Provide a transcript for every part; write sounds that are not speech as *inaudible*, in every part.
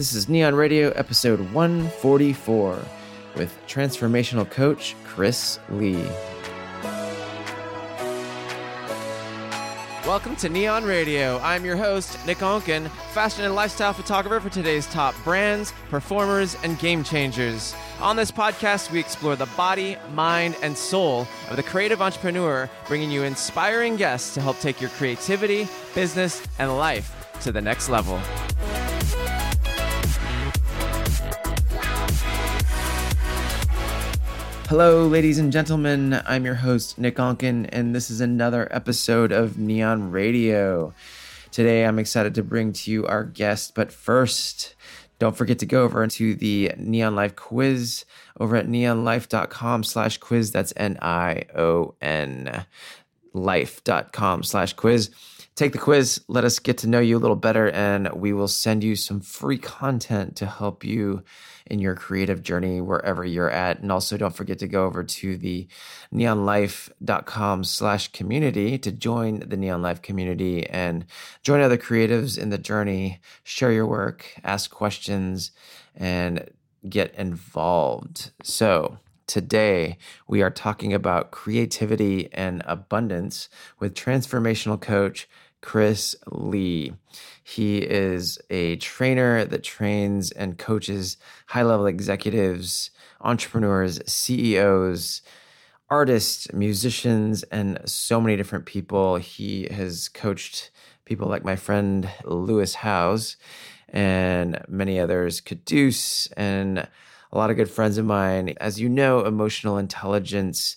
This is Nion Radio episode 144 with transformational coach Chris Lee. Welcome to Nion Radio. I'm your host, Nick Onken, fashion and lifestyle photographer for today's top brands, performers, and game changers. On this podcast, we explore the body, mind, and soul of the creative entrepreneur, bringing you inspiring guests to help take your creativity, business, and life to the next level. Hello, ladies and gentlemen. I'm your host, Nick Onken, and this is another episode of Nion Radio. Today, I'm excited to bring to you our guest, but first, don't forget to go over to the Nion Life quiz over at nionlife.com slash quiz. That's N-I-O-N life.com slash quiz. Take the quiz, let us get to know you a little better, and we will send you some free content to help you in your creative journey wherever you're at. And also don't forget to go over to the nionlife.com slash community to join the Nion Life community and join other creatives in the journey, share your work, ask questions, and get involved. So Today, we are talking about creativity and abundance with transformational coach Chris Lee. He is a trainer that trains and coaches high level executives, entrepreneurs, CEOs, artists, musicians, and so many different people. He has coached people like my friend Lewis Howes and many others, Caduce, and a lot of good friends of mine. As you know, emotional intelligence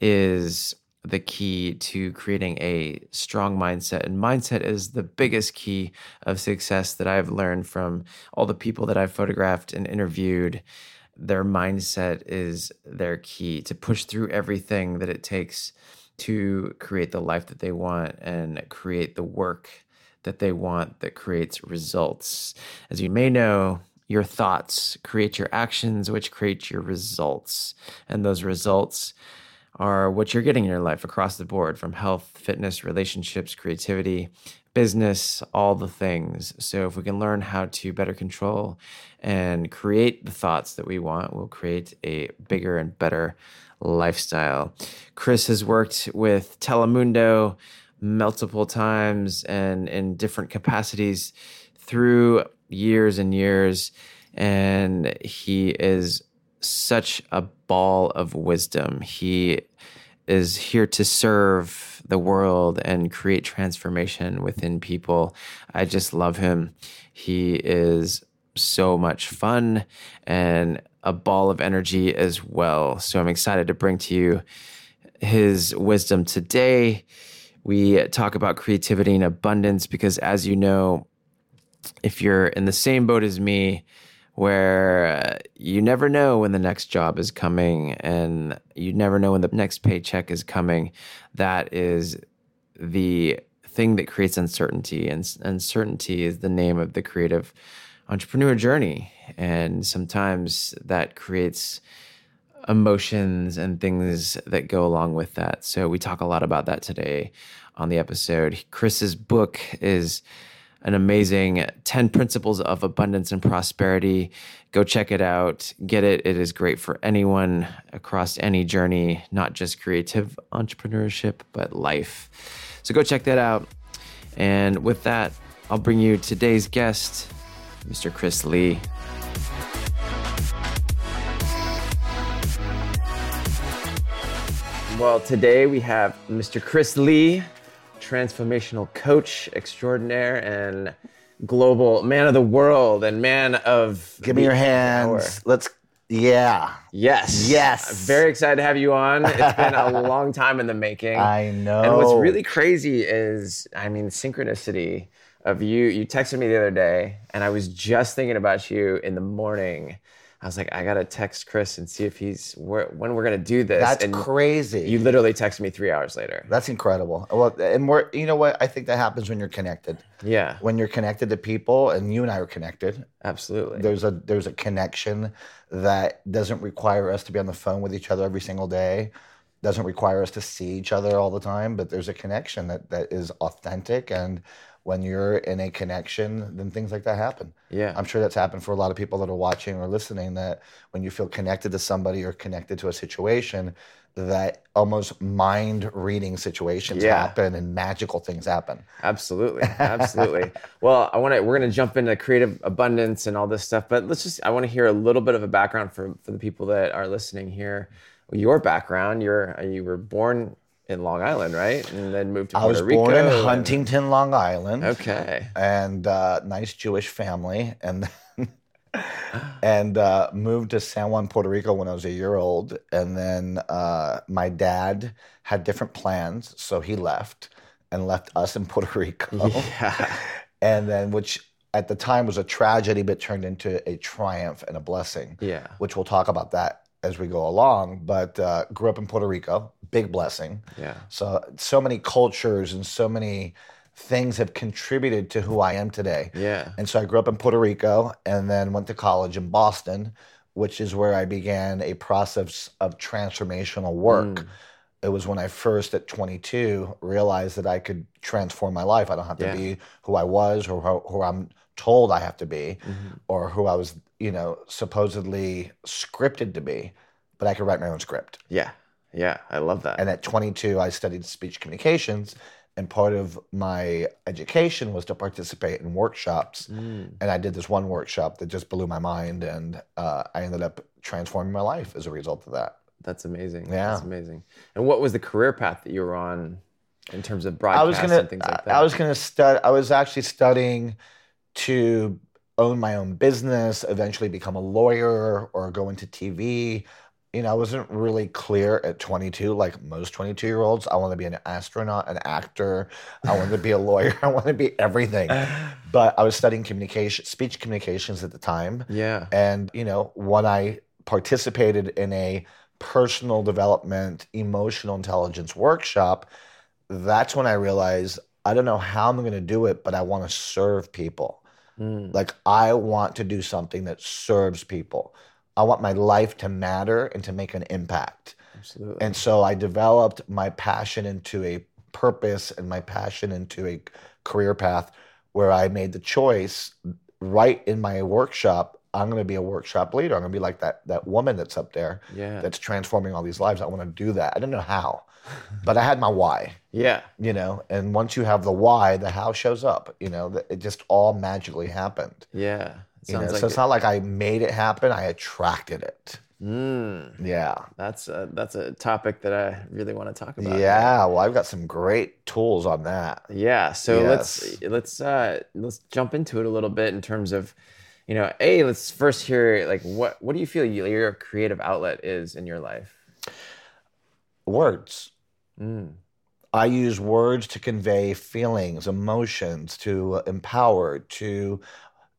is the key to creating a strong mindset. And mindset is the biggest key of success that I've learned from all the people that I've photographed and interviewed. Their mindset is their key to push through everything that it takes to create the life that they want and create the work that they want that creates results. As you may know, your thoughts create your actions, which create your results. And those results are what you're getting in your life across the board from health, fitness, relationships, creativity, business, all the things. So, if we can learn how to better control and create the thoughts that we want, we'll create a bigger and better lifestyle. Chris has worked with Telemundo multiple times and in different capacities through years and years. And he is such a ball of wisdom. He is here to serve the world and create transformation within people. I just love him. He is so much fun and a ball of energy as well. So I'm excited to bring to you his wisdom today. We talk about creativity and abundance because, as you know, if you're in the same boat as me, where uh, you never know when the next job is coming and you never know when the next paycheck is coming. That is the thing that creates uncertainty. And uncertainty is the name of the creative entrepreneur journey. And sometimes that creates emotions and things that go along with that. So we talk a lot about that today on the episode. Chris's book is an amazing 10 principles of abundance and prosperity. Go check it out. Get it. It is great for anyone across any journey, not just creative entrepreneurship, but life. So go check that out. And with that, I'll bring you today's guest, Mr. Chris Lee. Well, today we have Mr. Chris Lee transformational coach extraordinaire and global man of the world and man of give me your hands. let's yeah. Yes. Yes. I'm very excited to have you on. It's been a *laughs* long time in the making. I know and what's really crazy is i mean synchronicity of you. You texted me the other day and i was just thinking about you in the morning I was like, I gotta text Chris and see if he's where, when we're gonna do this. That's and crazy. You literally texted me three hours later. That's incredible. Well, and we're you know what I think that happens when you're connected. Yeah. When you're connected to people, and you and I are connected. Absolutely. There's a there's a connection that doesn't require us to be on the phone with each other every single day. Doesn't require us to see each other all the time, but there's a connection that that is authentic and when you're in a connection, then things like that happen. Yeah. I'm sure that's happened for a lot of people that are watching or listening that when you feel connected to somebody or connected to a situation, that almost mind reading situations Yeah. happen and magical things happen. Absolutely, absolutely. *laughs* well, I want to. We're going to jump into creative abundance and all this stuff, but let's just. I want to hear a little bit of a background for for the people that are listening here. Your background. You're you were born in Long Island, right? And then moved to Puerto I was Rico. born in and- Huntington, Long Island. Okay. and uh, nice Jewish family, and then *gasps* and uh, moved to San Juan, Puerto Rico when I was a year old, and then uh, my dad had different plans, so he left and left us in Puerto Rico, *laughs* Yeah. and then which at the time was a tragedy, but turned into a triumph and a blessing, Yeah. which we'll talk about that as we go along. But uh, grew up in Puerto Rico, big blessing. Yeah. So so many cultures and so many things have contributed to who I am today. Yeah. And so I grew up in Puerto Rico and then went to college in Boston, which is where I began a process of transformational work. It was when I first, at 22, realized that I could transform my life. I don't have to Yeah. be who I was or who, who I'm told I have to be Mhm. or who I was, you know, supposedly scripted to be, but I could write my own script. Yeah. Yeah. I love that. And at 22, I studied speech communications. And part of my education was to participate in workshops. Mm. And I did this one workshop that just blew my mind. And uh, I ended up transforming my life as a result of that. That's amazing. Yeah. That's amazing. And what was the career path that you were on in terms of I was gonna, and things like that? I was gonna stud. I was actually studying to own my own business, eventually become a lawyer or go into TV. You know, I wasn't really clear at 22, like most 22 year olds. I want to be an astronaut, an actor. I want to be a *laughs* lawyer. I want to be everything. *laughs* But I was studying communication, speech communications at the time. yeah. And, you know, when I participated in a personal development, emotional intelligence workshop, that's when I realized I don't know how I'm going to do it, but I want to serve people. Mm. Like, I want to do something that serves people. I want my life to matter and to make an impact. Absolutely. And so I developed my passion into a purpose and my passion into a career path where I made the choice right in my workshop. I'm going to be a workshop leader. I'm going to be like that that woman that's up there yeah. that's transforming all these lives. I want to do that. I didn't know how, but I had my why, *laughs* yeah. you know. And once you have the why, the how shows up. You know, it just all magically happened. Yeah. You know, like so it's it- not like I made it happen. I attracted it. Mm. Yeah. That's a, that's a topic that I really want to talk about. Yeah, well, I've got some great tools on that. Yeah. So let's let's uh let's jump into it a little bit in terms of, you know, a let's first hear like what what do you feel your creative outlet is in your life? Words. Mm. I use words to convey feelings, emotions, to empower, to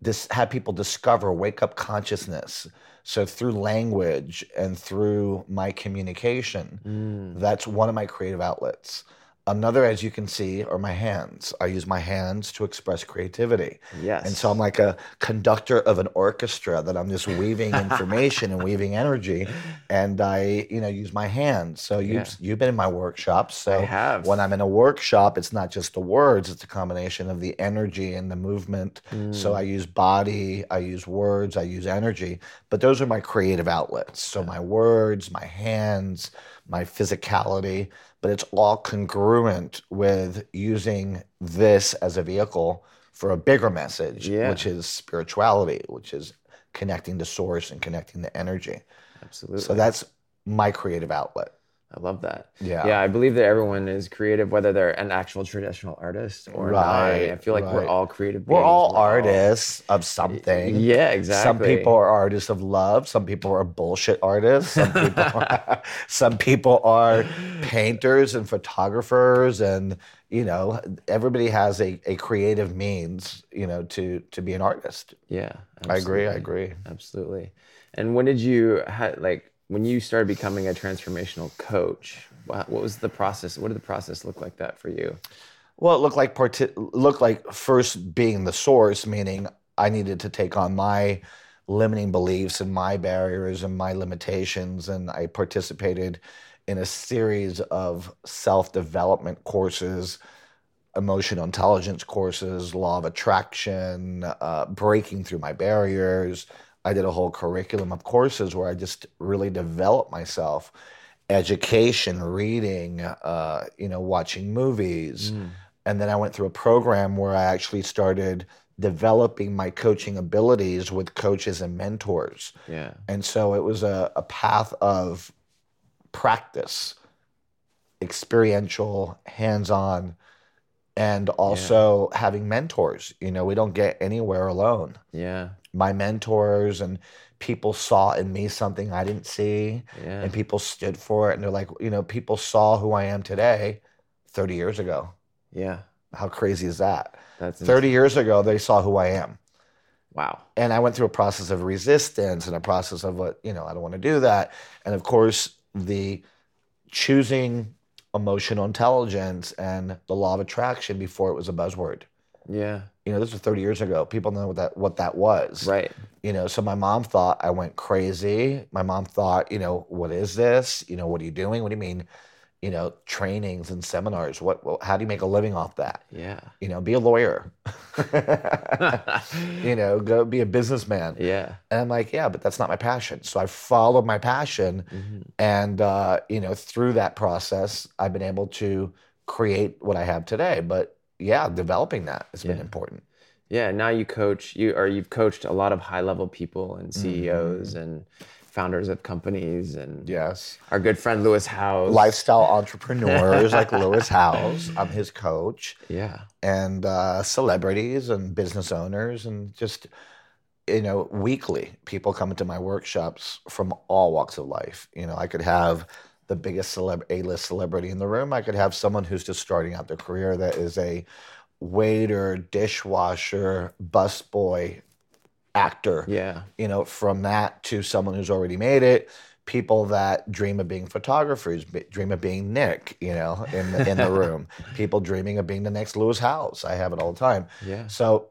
dis- have people discover, wake up consciousness. So through language and through my communication, Mm. that's one of my creative outlets. Another, as you can see, are my hands. I use my hands to express creativity. Yes. And so I'm like a conductor of an orchestra that I'm just weaving *laughs* information and weaving energy. And I, you know, use my hands. So you've, Yeah. you've been in my workshops. So I have. when I'm in a workshop, it's not just the words, it's a combination of the energy and the movement. So Mm. I use body, I use words, I use energy. But those are my creative outlets. So my words, my hands, my physicality, but it's all congruent with using this as a vehicle for a bigger message, Yeah. which is spirituality, which is connecting to source and connecting to energy. Absolutely. So that's my creative outlet. I love that. Yeah. Yeah, I believe that everyone is creative, whether they're an actual traditional artist or not. Right, I feel like we're all creative. We're all artists of something. Yeah, exactly. Some people are artists of love. Some people are bullshit artists. Some people, *laughs* are, some people are painters and photographers, and you know, everybody has a, a creative means, you know, to to be an artist. Yeah, I agree. I agree. Absolutely. And when did you ha- like when you started becoming a transformational coach? What, was the process? What did the process look like that for you? Well, it looked like part- looked like first being the source, meaning I needed to take on my limiting beliefs and my barriers and my limitations, and I participated in a series of self development courses emotional intelligence courses, law of attraction, uh, breaking through my barriers. I did a whole curriculum of courses where I just really developed myself, education, reading, uh, you know, watching movies, Mm. and then I went through a program where I actually started developing my coaching abilities with coaches and mentors. Yeah. And so it was a, a path of practice, experiential, hands on, and also having mentors. You know, we don't get anywhere alone. Yeah. My mentors and people saw in me something I didn't see, Yeah. and people stood for it. And they're like, you know, people saw who I am today 30 years ago. Yeah. How crazy is that? That's 30 years ago, they saw who I am. Wow. and I went through a process of resistance and a process of what you know I don't want to do that, and of course the choosing emotional intelligence and the law of attraction before it was a buzzword. Yeah. You know, this was 30 years ago. People know what that what that was. Right. You know, so my mom thought I went crazy. My mom thought, you know, what is this? You know, what are you doing? What do you mean? You know, trainings and seminars. What? what how do you make a living off that? Yeah. You know, be a lawyer. *laughs* you know, go be a businessman. yeah. And I'm like, yeah, but that's not my passion. So I followed my passion, Mhm. and uh, you know, through that process, I've been able to create what I have today. But yeah, developing that has been important. Yeah. Now you coach you or you've coached a lot of high level people and CEOs Mm-hmm. and founders of companies and Yes, our good friend Lewis Howes. lifestyle *laughs* entrepreneurs like Lewis Howes. I'm his coach, Yeah. and uh, celebrities and business owners, and just you know, weekly people come into my workshops from all walks of life. You know, I could have the biggest celeb, A-list celebrity in the room. I could have someone who's just starting out their career that is a waiter, dishwasher, busboy, actor. Yeah. You know, from that to someone who's already made it. People that dream of being photographers, dream of being Nick, you know, in the, in the *laughs* room. People dreaming of being the next Lewis Howes. I have it all the time. Yeah. So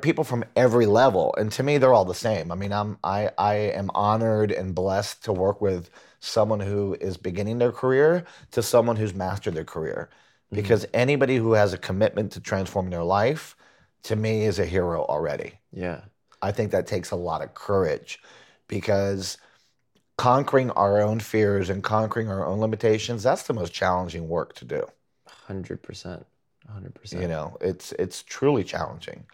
people from every level, and to me, they're all the same. I mean, I'm I I am honored and blessed to work with someone who is beginning their career to someone who's mastered their career, mm-hmm. because anybody who has a commitment to transforming their life, to me, is a hero already. Yeah. I think that takes a lot of courage, because conquering our own fears and conquering our own limitations that's the most challenging work to do Hundred percent. Hundred percent. you know it's it's truly challenging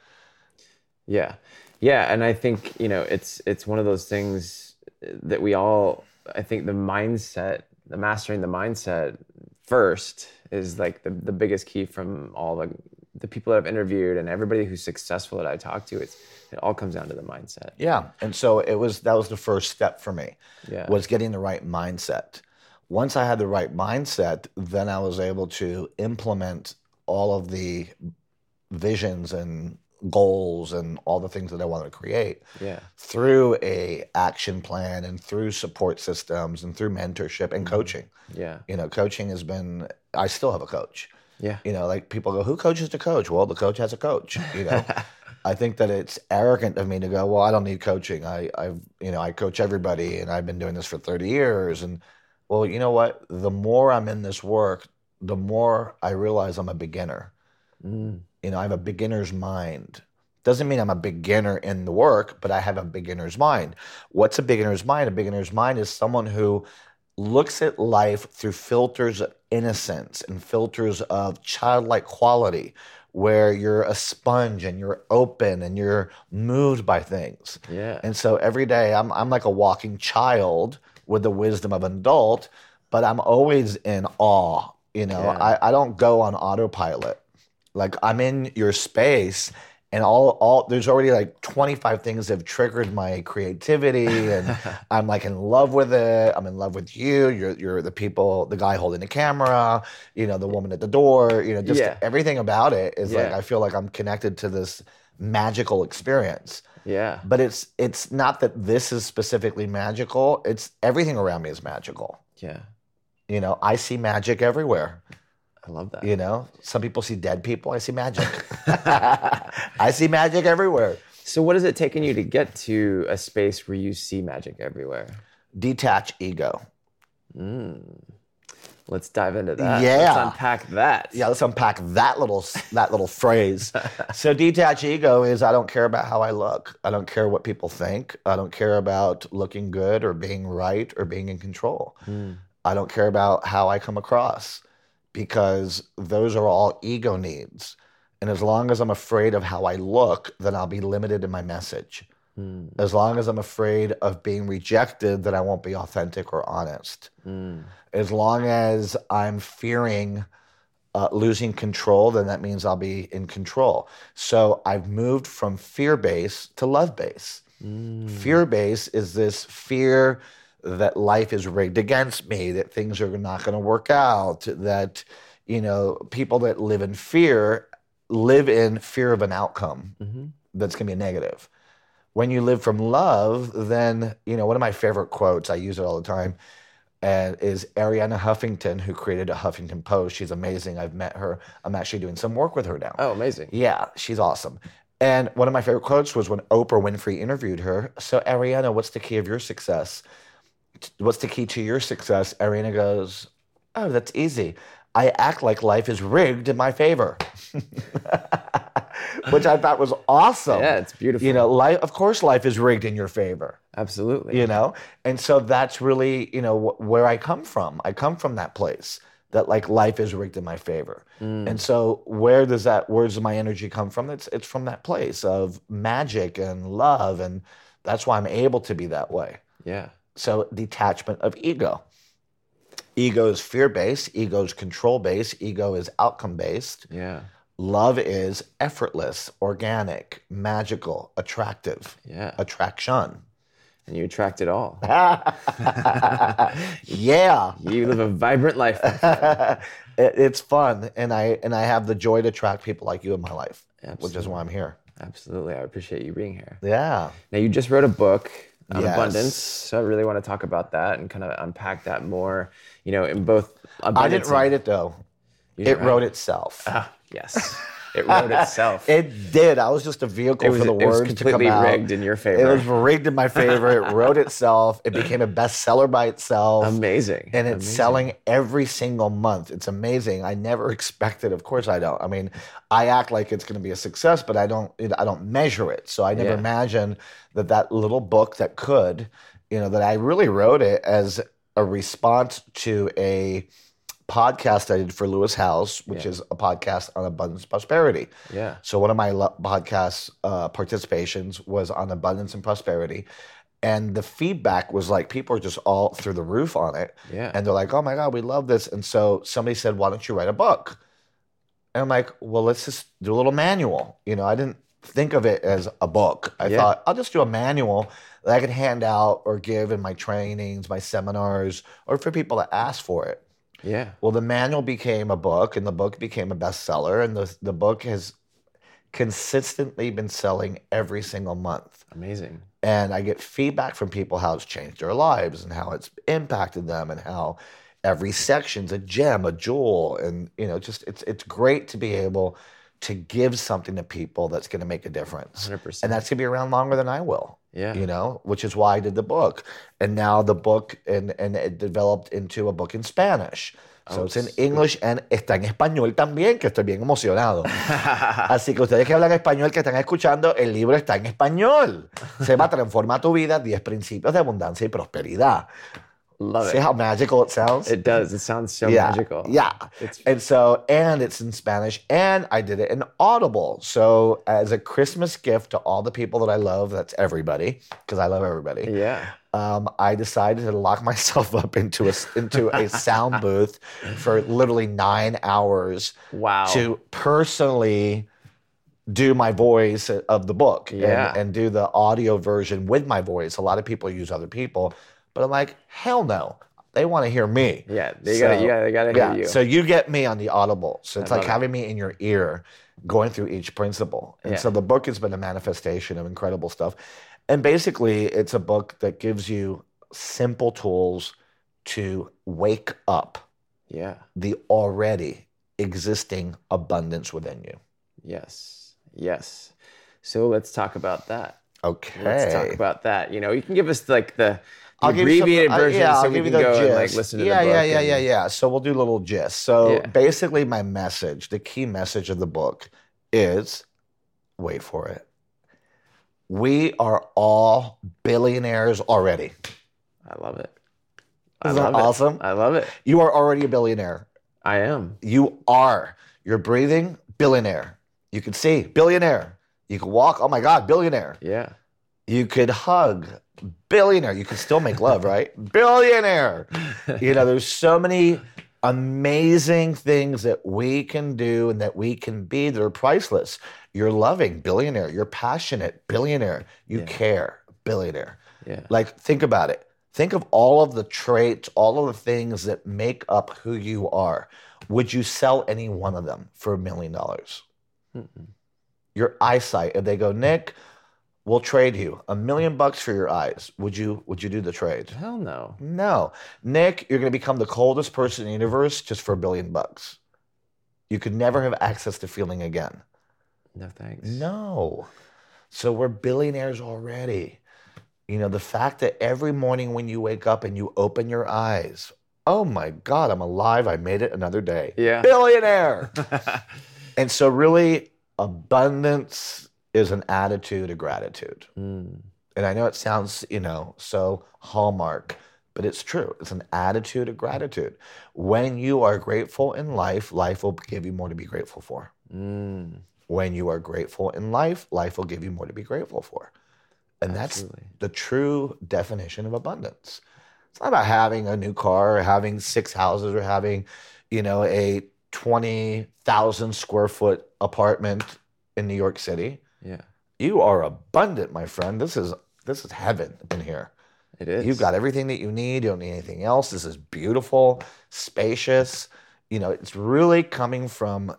Yeah. Yeah, and I think, you know, it's it's one of those things that we all I think the mindset, the mastering the mindset first is like the, the biggest key from all the the people that I've interviewed and everybody who's successful that I talk to. It's it all comes down to the mindset. Yeah, and so it was that was the first step for me Yeah. was getting the right mindset. Once I had the right mindset, then I was able to implement all of the visions and goals and all the things that I wanted to create Yeah. through a action plan and through support systems and through mentorship and coaching. Yeah. You know, coaching has been I still have a coach. Yeah. You know, like people go, who coaches the coach? Well, the coach has a coach. You know, *laughs* I think that it's arrogant of me to go, well, I don't need coaching. I, I've, you know, I coach everybody, and I've been doing this for thirty years. And well, you know what? The more I'm in this work, the more I realize I'm a beginner. Mm. You know, I have a beginner's mind. Doesn't mean I'm a beginner in the work, but I have a beginner's mind. What's a beginner's mind? A beginner's mind is someone who looks at life through filters of innocence and filters of childlike quality, where you're a sponge and you're open and you're moved by things. Yeah. And so every day I'm I'm like a walking child with the wisdom of an adult, but I'm always in awe. You know, Yeah. I, I don't go on autopilot. Like I'm in your space and all all there's already like 25 things that have triggered my creativity and *laughs* I'm like in love with it. I'm in love with you. You're you're the people, the guy holding the camera, you know, the woman at the door, you know, just Yeah. everything about it is like I feel like I'm connected to this magical experience yeah. but it's it's not that this is specifically magical it's everything around me is magical Yeah. you know i see magic everywhere I love that. you know some people see dead people i see magic *laughs* *laughs* i see magic everywhere So what has it taken you to get to a space where you see magic everywhere? detach ego Mm. Let's dive into that. Yeah. Let's unpack that. Yeah, let's unpack that little that little phrase. *laughs* So detach ego is I don't care about how I look. I don't care what people think. I don't care about looking good or being right or being in control. I don't care about how I come across because those are all ego needs. And as long as I'm afraid of how I look, then I'll be limited in my message. Hmm. As long as I'm afraid of being rejected, then I won't be authentic or honest. Hmm. As long as I'm fearing uh, losing control, then that means I'll be in control. So I've moved from fear base to love base. Hmm. Fear base is this fear that life is rigged against me, that things are not going to work out, that, you know, people that live in fear live in fear of an outcome mm-hmm. that's going to be negative. When you live from love, then, you know, one of my favorite quotes, I use it all the time, and is Arianna Huffington, who created a Huffington Post. She's amazing. I've met her. I'm actually doing some work with her now. Oh, amazing. Yeah, she's awesome. And one of my favorite quotes was when Oprah Winfrey interviewed her. So, Arianna, what's the key of your success? What's the key to your success? Arianna goes, Oh, that's easy. I act like life is rigged in my favor, *laughs* which I thought was awesome. Yeah, it's beautiful. You know, life, of course, life is rigged in your favor Absolutely. you know and so that's really you know wh- where i come from i come from that place that like life is rigged in my favor mm. and so where does that where does my energy come from it's it's from that place of magic and love and that's why i'm able to be that way Yeah. So detachment of ego ego is fear based ego is control based ego is outcome based Yeah. love is effortless organic magical attractive Yeah. attraction And you attract it all. *laughs* yeah You live a vibrant life. *laughs* it, it's fun and i and i have the joy to attract people like you in my life which is why i'm here Absolutely. I appreciate you being here. yeah Now, you just wrote a book on Yes. abundance. So I really want to talk about that and kind of unpack that more, you know, in both i didn't write it though it wrote itself Ah, yes. *laughs* It wrote itself. *laughs* it did i was just a vehicle was, for the it was words to come completely rigged in your favor. it was rigged in my favor it wrote itself it became a bestseller by itself amazing. and it's Amazing. selling every single month. It's amazing. I never *laughs* expected. Of course, I don't. I mean, I act like it's going to be a success, but I don't. I don't measure it. So I never Yeah. imagined that that little book that could, you know, that I really wrote it as a response to a podcast I did for Lewis Howes, which Yeah. is a podcast on abundance and prosperity. Yeah. So one of my podcast uh, participations was on abundance and prosperity, and the feedback was like people are just all through the roof on it, Yeah. and they're like, "Oh my god, we love this!" And so somebody said, "Why don't you write a book?" And I'm like, "Well, let's just do a little manual." You know, I didn't think of it as a book. I Yeah. thought I'll just do a manual that I could hand out or give in my trainings, my seminars, or for people that ask for it. Yeah. Well, the manual became a book, and the book became a bestseller, and the the book has consistently been selling every single month. Amazing. And I get feedback from people how it's changed their lives and how it's impacted them, and how every section's a gem, a jewel, and you know, just it's it's great to be able to give something to people that's going to make a difference, 100%. and that's going to be around longer than I will Yeah. you know, which is why I did the book. And now the book and and it developed into a book in Spanish. So Oh, it's in English and está en español también, que estoy bien emocionado. *laughs* Así que ustedes que hablan español, que están escuchando, el libro está en español. Se va a transformar tu vida, 10 principios de abundancia y prosperidad. Love See it. how magical it sounds? It does. It sounds so yeah, magical. Yeah. It's And so, and it's in Spanish, and I did it in Audible. So, as a Christmas gift to all the people that I love, that's everybody, because I love everybody. yeah. Um, I decided to lock *laughs* myself up into a into a *laughs* sound booth for literally nine hours Wow. to personally do my voice of the book and- Yeah. and, do the audio version with my voice. A lot of people use other people, but I'm like, hell no. They want to hear me. Yeah. They gotta. So- Yeah. They gotta hear Yeah. you. So you get me on the audible. So it's I like love it. having me in your ear going through each principle. And Yeah. so the book has been a manifestation of incredible stuff. And basically, it's a book that gives you simple tools to wake up yeah. the already existing abundance within you. Yes. Yes. So let's talk about that. Okay. Let's talk about that. You know, you can give us like the I'll give you some- abbreviated uh, yeah, so I'll we give you can the go and, like, gist. listen to the yeah, yeah, book yeah, and- yeah, yeah. So we'll do a little gist. So Yeah. basically, my message, the key message of the book is, wait for it. We are all billionaires already. I love it. I Isn't that it. awesome? I love it. You are already a billionaire. I am. You are. You're breathing, billionaire. You can see, billionaire. You can walk, oh my God, billionaire. Yeah. You could hug, billionaire. You can still make love, right? *laughs* Billionaire. You know, there's so many amazing things that we can do and that we can be that are priceless. You're loving, billionaire. You're passionate, billionaire. You Yeah. care, billionaire. Yeah. Like, think about it. Think of all of the traits, all of the things that make up who you are. Would you sell any one of them for a million dollars? Your eyesight. If they go, Nick, we'll trade you a million bucks for your eyes. Would you would you do the trade? Hell no. No. Nick, you're gonna become the coldest person in the universe just for a billion bucks. You could never have access to feeling again. No thanks. No. So we're billionaires already. You know, the fact that every morning when you wake up and you open your eyes, oh my God, I'm alive. I made it another day. Yeah. Billionaire. *laughs* and so, really, abundance is an attitude of gratitude. Mm. And I know it sounds, you know, so hallmark, but it's true. It's an attitude of gratitude. When you are grateful in life, life will give you more to be grateful for. Mm. When you are grateful in life, life will give you more to be grateful for. And that's Absolutely. the true definition of abundance. It's not about having a new car or having six houses or having, you know, a 20,000 square foot apartment in New York City. Yeah. You are abundant, my friend. This is this is heaven in here. It is. You've got everything that you need. You don't need anything else. This is beautiful, spacious. You know, it's really coming from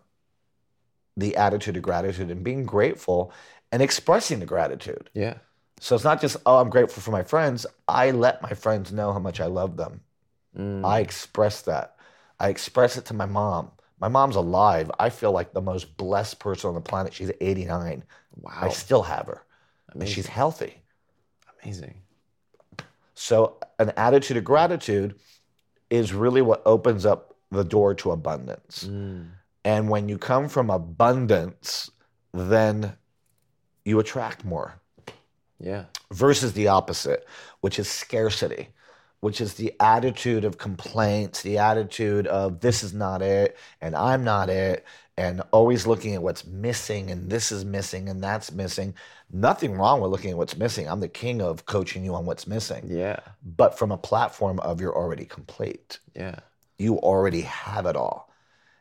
the attitude of gratitude and being grateful and expressing the gratitude. Yeah. So it's not just, oh, I'm grateful for my friends. I let my friends know how much I love them. Mm. I express that. I express it to my mom. My mom's alive. I feel like the most blessed person on the planet. She's 89. Wow. I still have her. And Amazing. she's healthy. Amazing. So, an attitude of gratitude is really what opens up the door to abundance. Mm. And when you come from abundance, then you attract more Yeah. versus the opposite, which is scarcity, which is the attitude of complaints, the attitude of this is not it and I'm not it, and always looking at what's missing and this is missing and that's missing. Nothing wrong with looking at what's missing. I'm the king of coaching you on what's missing, Yeah. but from a platform of you're already complete. Yeah. You already have it all.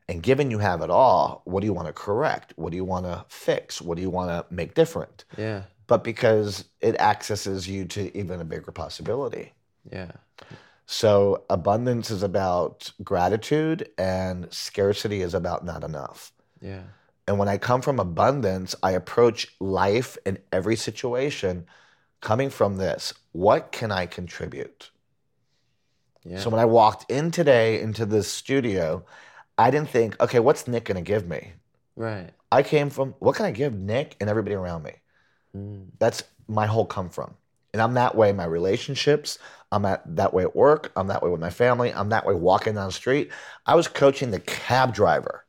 And given you have it all, what do you want to correct? What do you want to fix? What do you want to make different? Yeah. but because it accesses you to even a bigger possibility. Yeah. So abundance is about gratitude and scarcity is about not enough. Yeah. And when I come from abundance, I approach life in every situation coming from this what can I contribute? Yeah. So when I walked in today into this studio, I didn't think, okay, what's Nick going to give me? right. I came from, what can I give Nick and everybody around me? Mm. That's my whole come from. And I'm that way in my relationships. I'm at that way at work. I'm that way with my family. I'm that way walking down the street. I was coaching the cab driver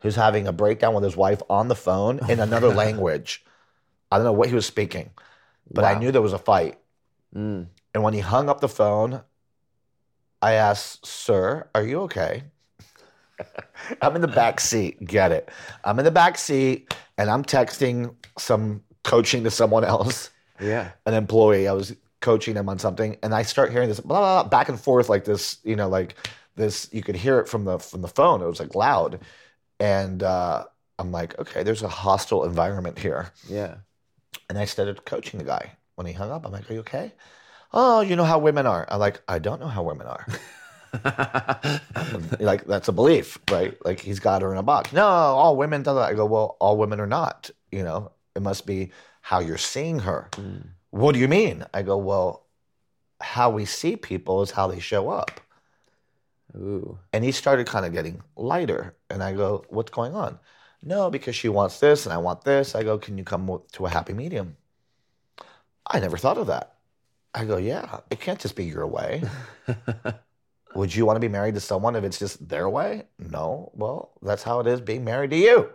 who's having a breakdown with his wife on the phone in another *laughs* language. I don't know what he was speaking, but I knew there was a fight. Mm. And when he hung up the phone, I asked, Sir, are you okay? *laughs* I'm in the back seat. Get it. I'm in the back seat and I'm texting some coaching to someone else, Yeah. an employee. I was coaching him on something, and I start hearing this blah, blah, blah, back and forth like this, you know, like this. You could hear it from the from the phone. It was like loud, and uh, I'm like, okay, there's a hostile environment here. Yeah. And I started coaching the guy. When he hung up, I'm like, are you okay? Oh, you know how women are. I'm like, I don't know how women are. *laughs* like that's a belief, right? Like he's got her in a box. No, all women do that. I go, well, all women are not. You know, it must be how you're seeing her. Mm. What do you mean? I go, well, how we see people is how they show up. Ooh. And he started kind of getting lighter. And I go, what's going on? No, because she wants this and I want this. I go, can you come to a happy medium? I never thought of that. I go, yeah, it can't just be your way. *laughs* Would you want to be married to someone if it's just their way? No. Well, that's how it is being married to you.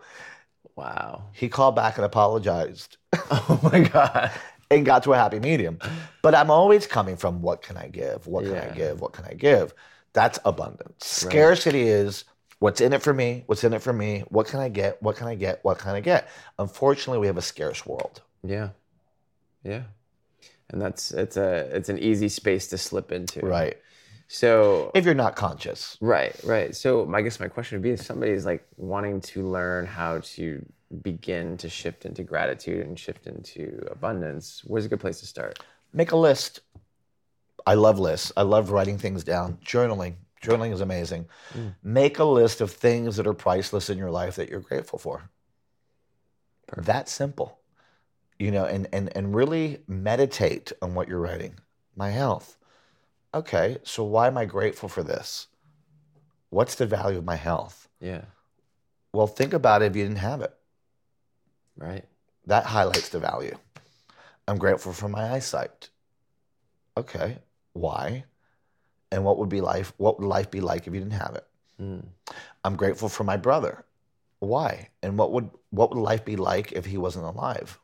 Wow. He called back and apologized *laughs* Oh my god. and got to a happy medium. But I'm always coming from what can I give? What can I give? What can I give? That's abundance. Scarcity is what's in it for me? What's in it for me? What can I get? What can I get? What can I get? Unfortunately, we have a scarce world. Yeah. Yeah. And that's it's a it's an easy space to slip into. Right. So If you're not conscious. Right, right. So I guess my question would be if somebody's like wanting to learn how to begin to shift into gratitude and shift into abundance, where's a good place to start? Make a list. I love lists. I love writing things down. Journaling. Journaling is amazing. Mm. Make a list of things that are priceless in your life that you're grateful for. That simple. You know, and, and and really meditate on what you're writing. My health. Okay, so why am I grateful for this? What's the value of my health? Yeah. Well, think about it if you didn't have it. Right. That highlights the value. I'm grateful for my eyesight. Okay, why? And what would be life? What would life be like if you didn't have it? Mm. I'm grateful for my brother. Why? And what would what would life be like if he wasn't alive?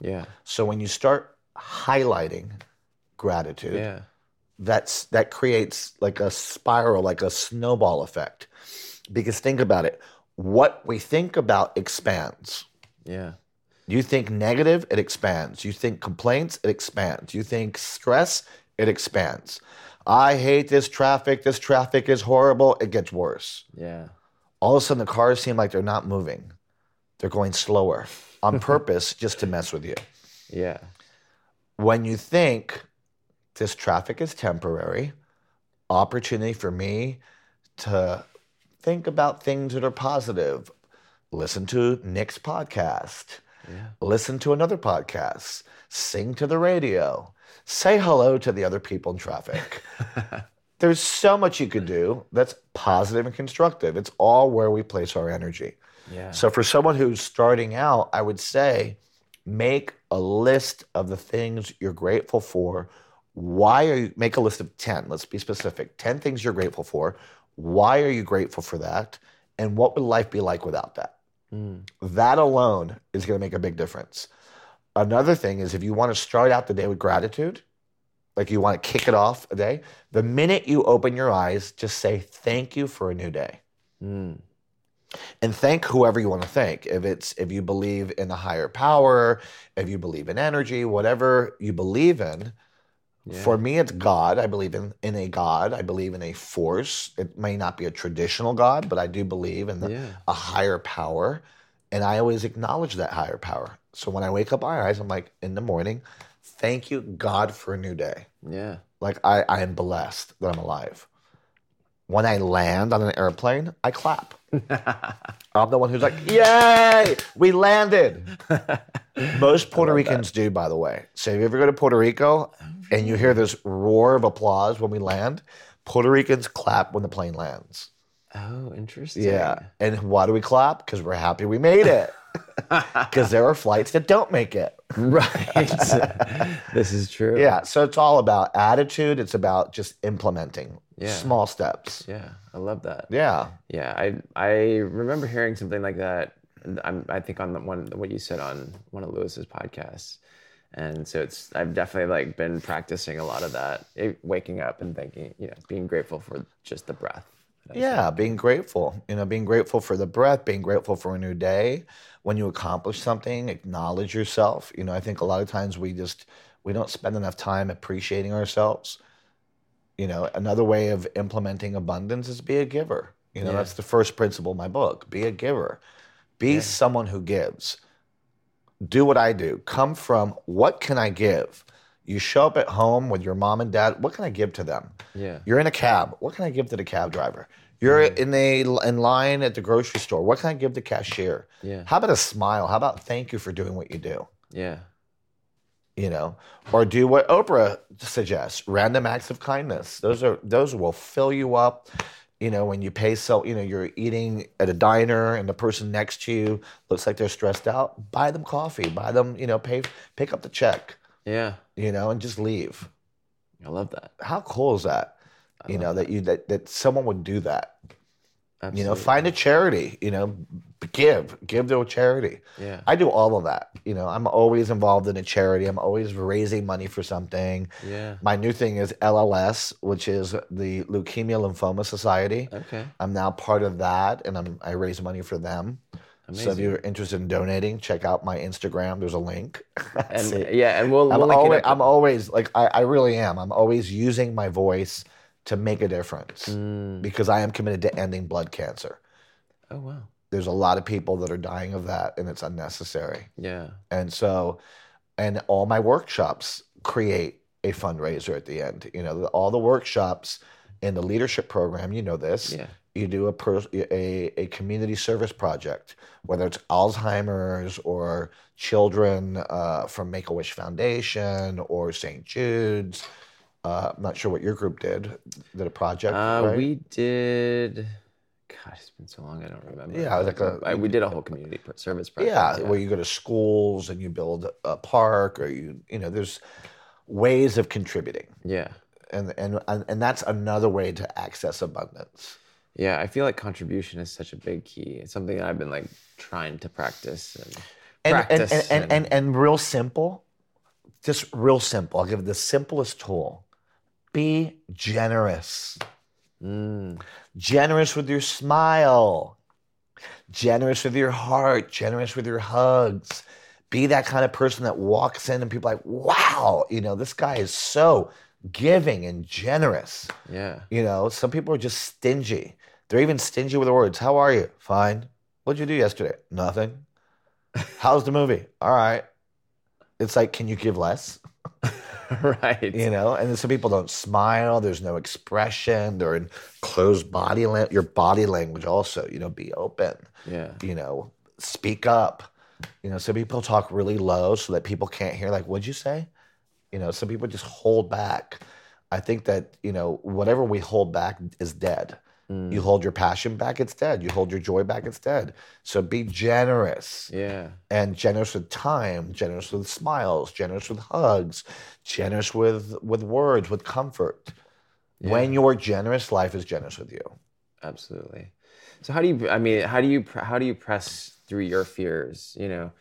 Yeah. So when you start highlighting gratitude, Yeah. That's that creates like a spiral, like a snowball effect. Because think about it, what we think about expands. Yeah. You think negative, it expands. You think complaints, it expands. You think stress, it expands. I hate this traffic. This traffic is horrible. It gets worse. Yeah. All of a sudden, the cars seem like they're not moving. They're going slower on *laughs* purpose just to mess with you. Yeah. When you think this traffic is temporary, opportunity for me to think about things that are positive, listen to Nick's podcast, Yeah. listen to another podcast, sing to the radio, say hello to the other people in traffic. *laughs* There's so much you could do that's positive and constructive. It's all where we place our energy. Yeah. So for someone who's starting out, I would say make a list of the things you're grateful for. Why are you make a list of 10, let's be specific. 10 things you're grateful for. Why are you grateful for that? And what would life be like without that? Mm. That alone is going to make a big difference. Another thing is if you want to start out the day with gratitude, like you want to kick it off a day, the minute you open your eyes, just say thank you for a new day. Mm. And thank whoever you want to thank. If it's if you believe in a higher power, if you believe in energy, whatever you believe in. Yeah. For me, it's God. I believe in, in a God. I believe in a force. It may not be a traditional God, but I do believe in the, Yeah. a higher power. And I always acknowledge that higher power. So when I wake up my eyes, I'm like, in the morning, thank you, God, for a new day. Yeah. Like I, I am blessed that I'm alive. When I land on an airplane, I clap. *laughs* I'm the one who's like, yay, we landed. *laughs* Most Puerto Ricans do, by the way. So if you ever go to Puerto Rico and you hear this roar of applause when we land, Puerto Ricans clap when the plane lands. Oh, interesting. Yeah. And why do we clap? Because we're happy we made it. *laughs* Because there are flights that don't make it. Right. this is true. Yeah. So it's all about attitude. It's about just implementing Yeah. small steps. Yeah. I love that. Yeah. Yeah, I I remember hearing something like that. I'm, I think on the one what you said on one of Lewis's podcasts, and so it's I've definitely like been practicing a lot of that. eh, waking up and thinking, you know, being grateful for just the breath. Yeah, being grateful. You know, being grateful for the breath, being grateful for a new day. When you accomplish something, acknowledge yourself. You know, I think a lot of times we just we don't spend enough time appreciating ourselves. You know, another way of implementing abundance is be a giver. You know, Yeah. that's the first principle of my book. Be a giver. Be someone who gives. Do what I do. Come from what can I give? You show up at home with your mom and dad. What can I give to them? Yeah. You're in a cab. What can I give to the cab driver? You're mm-hmm. in a in line at the grocery store. What can I give the cashier? Yeah. How about a smile? How about thank you for doing what you do? Yeah. You know, or do what Oprah suggests: random acts of kindness. Those are those will fill you up. You know, when you pay so, you know, you're eating at a diner and the person next to you looks like they're stressed out. Buy them coffee. Buy them, you know, pay pick up the check. Yeah. you know, and just leave. I love that. How cool is that? I you know love that you that, that someone would do that. that. You know, find a charity. You know, give give to a charity. Yeah. I do all of that. You know, I'm always involved in a charity. I'm always raising money for something. Yeah. My new thing is LLS, which is the Leukemia Lymphoma Society. Okay. I'm now part of that, and I'm I raise money for them. Amazing. So if you're interested in donating, check out my Instagram. There's a link. *laughs* and yeah, and we'll, I'm we'll always. I'm always like I, I really am. I'm always using my voice to make a difference Mm. because I am committed to ending blood cancer. Oh wow. There's a lot of people that are dying of that, and it's unnecessary. Yeah. And so, and all my workshops create a fundraiser at the end. You know, all the workshops in the leadership program. You know this. Yeah. You do a, per, a a community service project, whether it's Alzheimer's or children uh, from Make a Wish Foundation or St. Jude's. Uh, I'm not sure what your group did. Did a project? Uh, right? We did. God, it's been so long. I don't remember. Yeah, like a- I- we did a whole community service project. yeah, where you go to schools and you build a park, or you you know, there's ways of contributing, yeah. and and and, and that's another way to access abundance. Yeah, I feel like contribution is such a big key. It's something that I've been like trying to practice and And and, practice. and, and, and and real simple, just real simple. I'll give it the simplest tool: be generous. Mm, Generous with your smile, generous with your heart, generous with your hugs. Be that kind of person that walks in and people are like, wow, you know, this guy is so giving and generous. yeah. You know, some people are just stingy. They're even stingy with the words. How are you? Fine. What'd you do yesterday? Nothing. *laughs* How's the movie? All right. It's like, can you give less? *laughs* *laughs* right. You know, and some people don't smile. There's no expression. They're in closed body language. Your body language also. You know, be open. Yeah. You know, speak up. You know, some people talk really low so that people can't hear. Like, what'd you say? You know, some people just hold back. I think that you know whatever we hold back is dead. Mm, You hold your passion back, it's dead. You hold your joy back, it's dead. So be generous yeah. and generous with time, generous with smiles, generous with hugs, generous with with words, with comfort. When you're generous, life is generous with you. Absolutely. So how do you? I mean, how do you? How do you press through your fears? You know,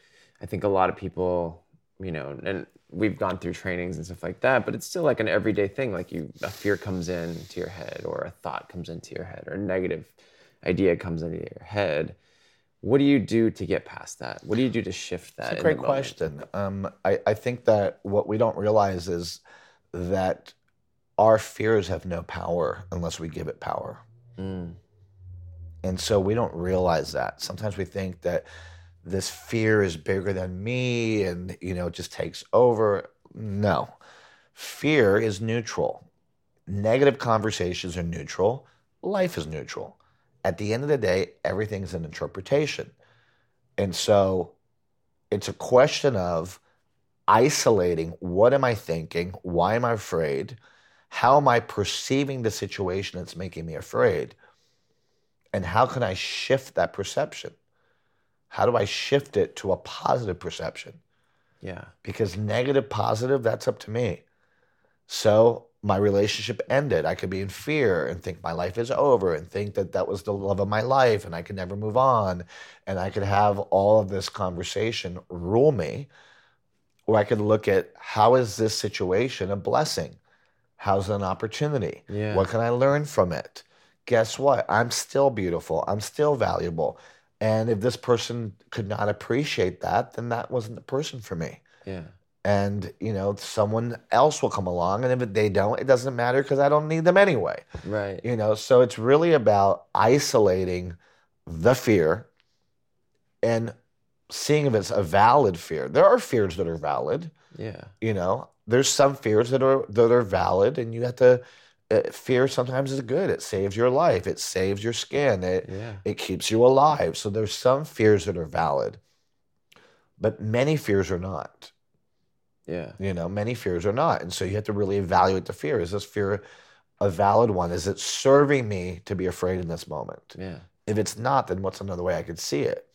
I think a lot of people, you know, and we've gone through trainings and stuff like that, but it's still like an everyday thing. Like you, a fear comes into your head, or a thought comes into your head, or a negative idea comes into your head. What do you do to get past that? What do you do to shift that? It's a great question. Um, I, I think that what we don't realize is that our fears have no power unless we give it power. Mm, And so we don't realize that. Sometimes we think that this fear is bigger than me and, you know, just takes over. No. Fear is neutral. Negative conversations are neutral. Life is neutral. At the end of the day, everything's an interpretation. And so it's a question of isolating what am I thinking? Why am I afraid? How am I perceiving the situation that's making me afraid? And how can I shift that perception? How do I shift it to a positive perception? yeah. Because negative, positive, that's up to me. So my relationship ended. I could be in fear and think my life is over and think that that was the love of my life and I could never move on. And I could have all of this conversation rule me. Or I could look at how is this situation a blessing? How's it an opportunity? Yeah. What can I learn from it? Guess what? I'm still beautiful. I'm still valuable. And if this person could not appreciate that, then that wasn't the person for me. Yeah. And, you know, someone else will come along. And if they don't, it doesn't matter because I don't need them anyway. Right. You know, so it's really about isolating the fear and seeing if it's a valid fear. There are fears that are valid Yeah. you know there's some fears that are that are valid and you have to uh, fear sometimes is good. It saves your life. It saves your skin. It Yeah. it keeps you alive. So there's some fears that are valid but many fears are not. Yeah. you know many fears are not. And so you have to really evaluate the fear. Is this fear a valid one? Is it serving me to be afraid in this moment? Yeah. if it's not then what's another way i could see it?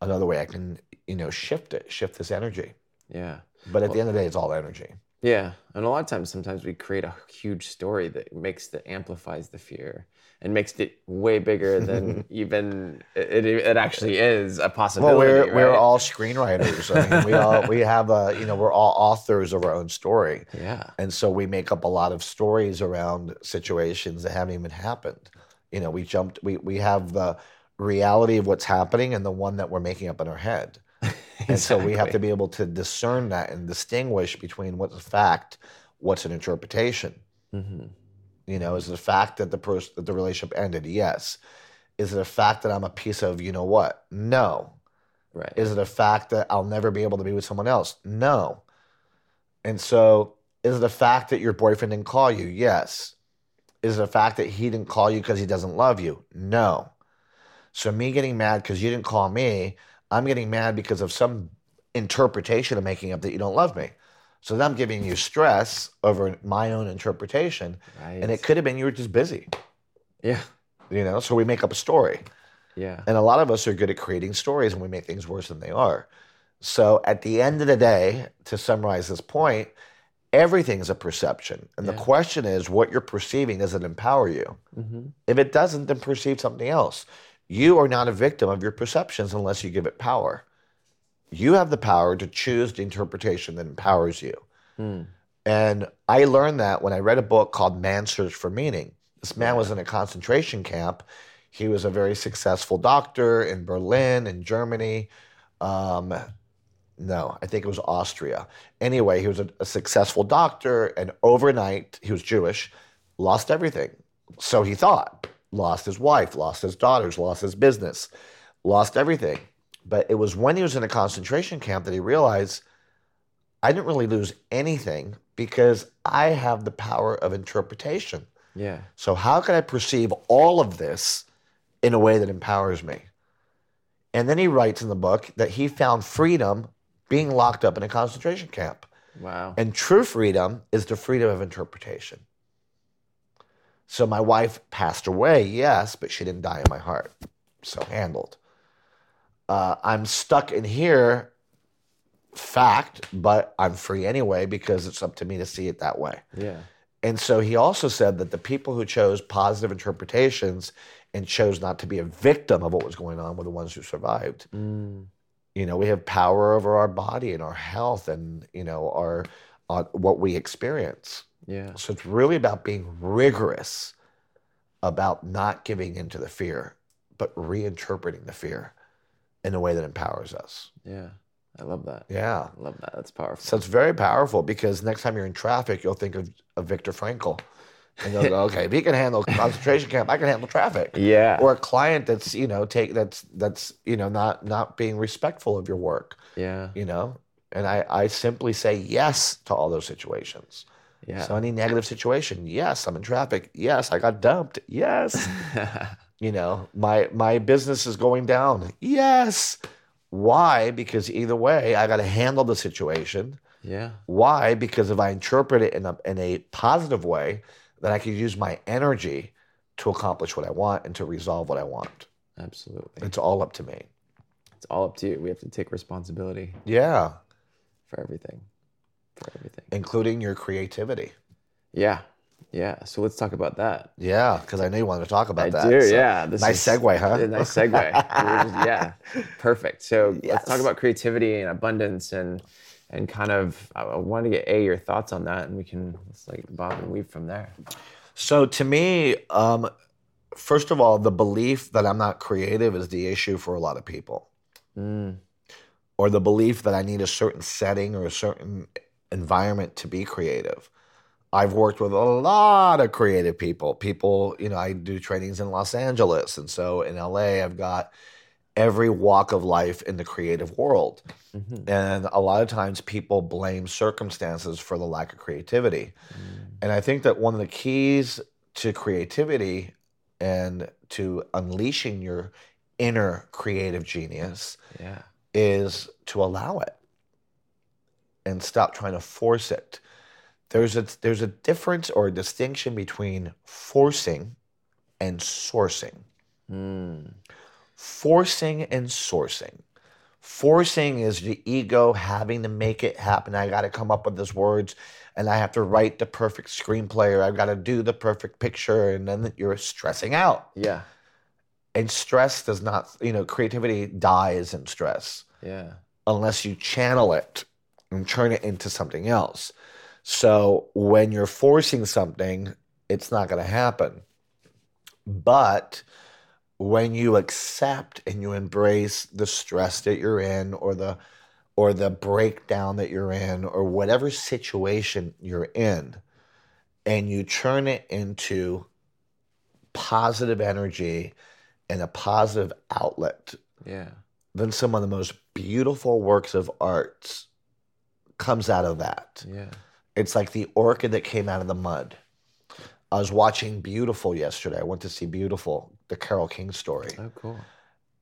Another way i can you know shift it shift this energy. Yeah. But at the end of the day, it's all energy. Yeah, and a lot of times, sometimes we create a huge story that makes the amplifies the fear and makes it way bigger than *laughs* even it, it actually is a possibility. Well, we're right? we're all screenwriters. I mean, we all we have a you know we're all authors of our own story, yeah, and so we make up a lot of stories around situations that haven't even happened. You know, we jumped. We we have the reality of what's happening and the one that we're making up in our head. And so we have to be able to discern that and distinguish between what's a fact, what's an interpretation. hmm You know, is it a fact that the person that the relationship ended? Yes. Is it a fact that I'm a piece of you know what? No. right. Is it a fact that I'll never be able to be with someone else? No. And so, is it a fact that your boyfriend didn't call you? Yes. Is it a fact that he didn't call you because he doesn't love you? No. So, me getting mad because you didn't call me, I'm getting mad because of some interpretation of making up that you don't love me. So then I'm giving you stress over my own interpretation. right. And it could have been you were just busy, yeah, you know? So we make up a story. yeah, And a lot of us are good at creating stories and we make things worse than they are. So at the end of the day, to summarize this point, everything's a perception. And the question is what you're perceiving, does it empower you? hmm If it doesn't, then perceive something else. You are not a victim of your perceptions unless you give it power. You have the power to choose the interpretation that empowers you. Hmm. And I learned that when I read a book called Man's Search for Meaning. This man was in a concentration camp. He was a very successful doctor in Berlin, in Germany. Um, no, I think it was Austria. Anyway, he was a, a successful doctor, and overnight, he was Jewish, lost everything. So he thought, lost his wife, lost his daughters, lost his business, lost everything. But it was when he was in a concentration camp that he realized I didn't really lose anything because I have the power of interpretation. yeah, So, how can I perceive all of this in a way that empowers me? And then he writes in the book that he found freedom being locked up in a concentration camp. wow, And true freedom is the freedom of interpretation. So, my wife passed away, yes, but she didn't die in my heart. So, handled. Uh, I'm stuck in here, fact, but I'm free anyway because it's up to me to see it that way. yeah, And so he also said that the people who chose positive interpretations and chose not to be a victim of what was going on were the ones who survived. mm. You know, we have power over our body and our health and, you know, our uh, what we experience. Yeah, So it's really about being rigorous about not giving into the fear, but reinterpreting the fear in a way that empowers us. yeah. I love that. Yeah. I love that. That's powerful. So it's very powerful because next time you're in traffic, you'll think of, of Viktor Frankl. And you'll go, *laughs* okay, if he can handle concentration camp, I can handle traffic. yeah, Or a client that's, you know, take that's that's, you know, not not being respectful of your work, yeah, you know? And I, I simply say yes to all those situations. Yeah. So any negative situation, yes, I'm in traffic. Yes, I got dumped. Yes. *laughs* you know, my my business is going down. Yes. Why? Because either way, I got to handle the situation. yeah, Why? Because if I interpret it in a, in a positive way, then I can use my energy to accomplish what I want and to resolve what I want. absolutely. It's all up to me. It's all up to you. We have to take responsibility Yeah. for everything. For everything. Including your creativity. Yeah. Yeah. So let's talk about that. Yeah. Because I know you wanted to talk about I that. do, so- yeah. This nice is- segue, huh? Nice segue. Just- *laughs* yeah. Perfect. So let's talk about creativity and abundance and and kind of I wanted to get A, your thoughts on that and we can let's like bob and weave from there. So to me, um, first of all, the belief that I'm not creative is the issue for a lot of people. Mm, or the belief that I need a certain setting or a certain environment to be creative. I've worked with a lot of creative people. People, you know, I do trainings in Los Angeles. And so in LA, I've got every walk of life in the creative world. mhm, And a lot of times people blame circumstances for the lack of creativity. mm, And I think that one of the keys to creativity and to unleashing your inner creative genius Yeah. is to allow it and stop trying to force it. There's a there's a difference or a distinction between forcing and sourcing. Mm, Forcing and sourcing. Forcing is the ego having to make it happen. I got to come up with those words and I have to write the perfect screenplay or I've got to do the perfect picture. And then you're stressing out. Yeah. And stress does not, you know, creativity dies in stress Yeah. unless you channel it and turn it into something else. So when you're forcing something, it's not going to happen. But when you accept and you embrace the stress that you're in or the or the breakdown that you're in or whatever situation you're in and you turn it into positive energy and a positive outlet Yeah. then some of the most beautiful works of art comes out of that. Yeah. It's like the orchid that came out of the mud. I was watching Beautiful yesterday. I went to see Beautiful, the Carole King story. Oh, cool.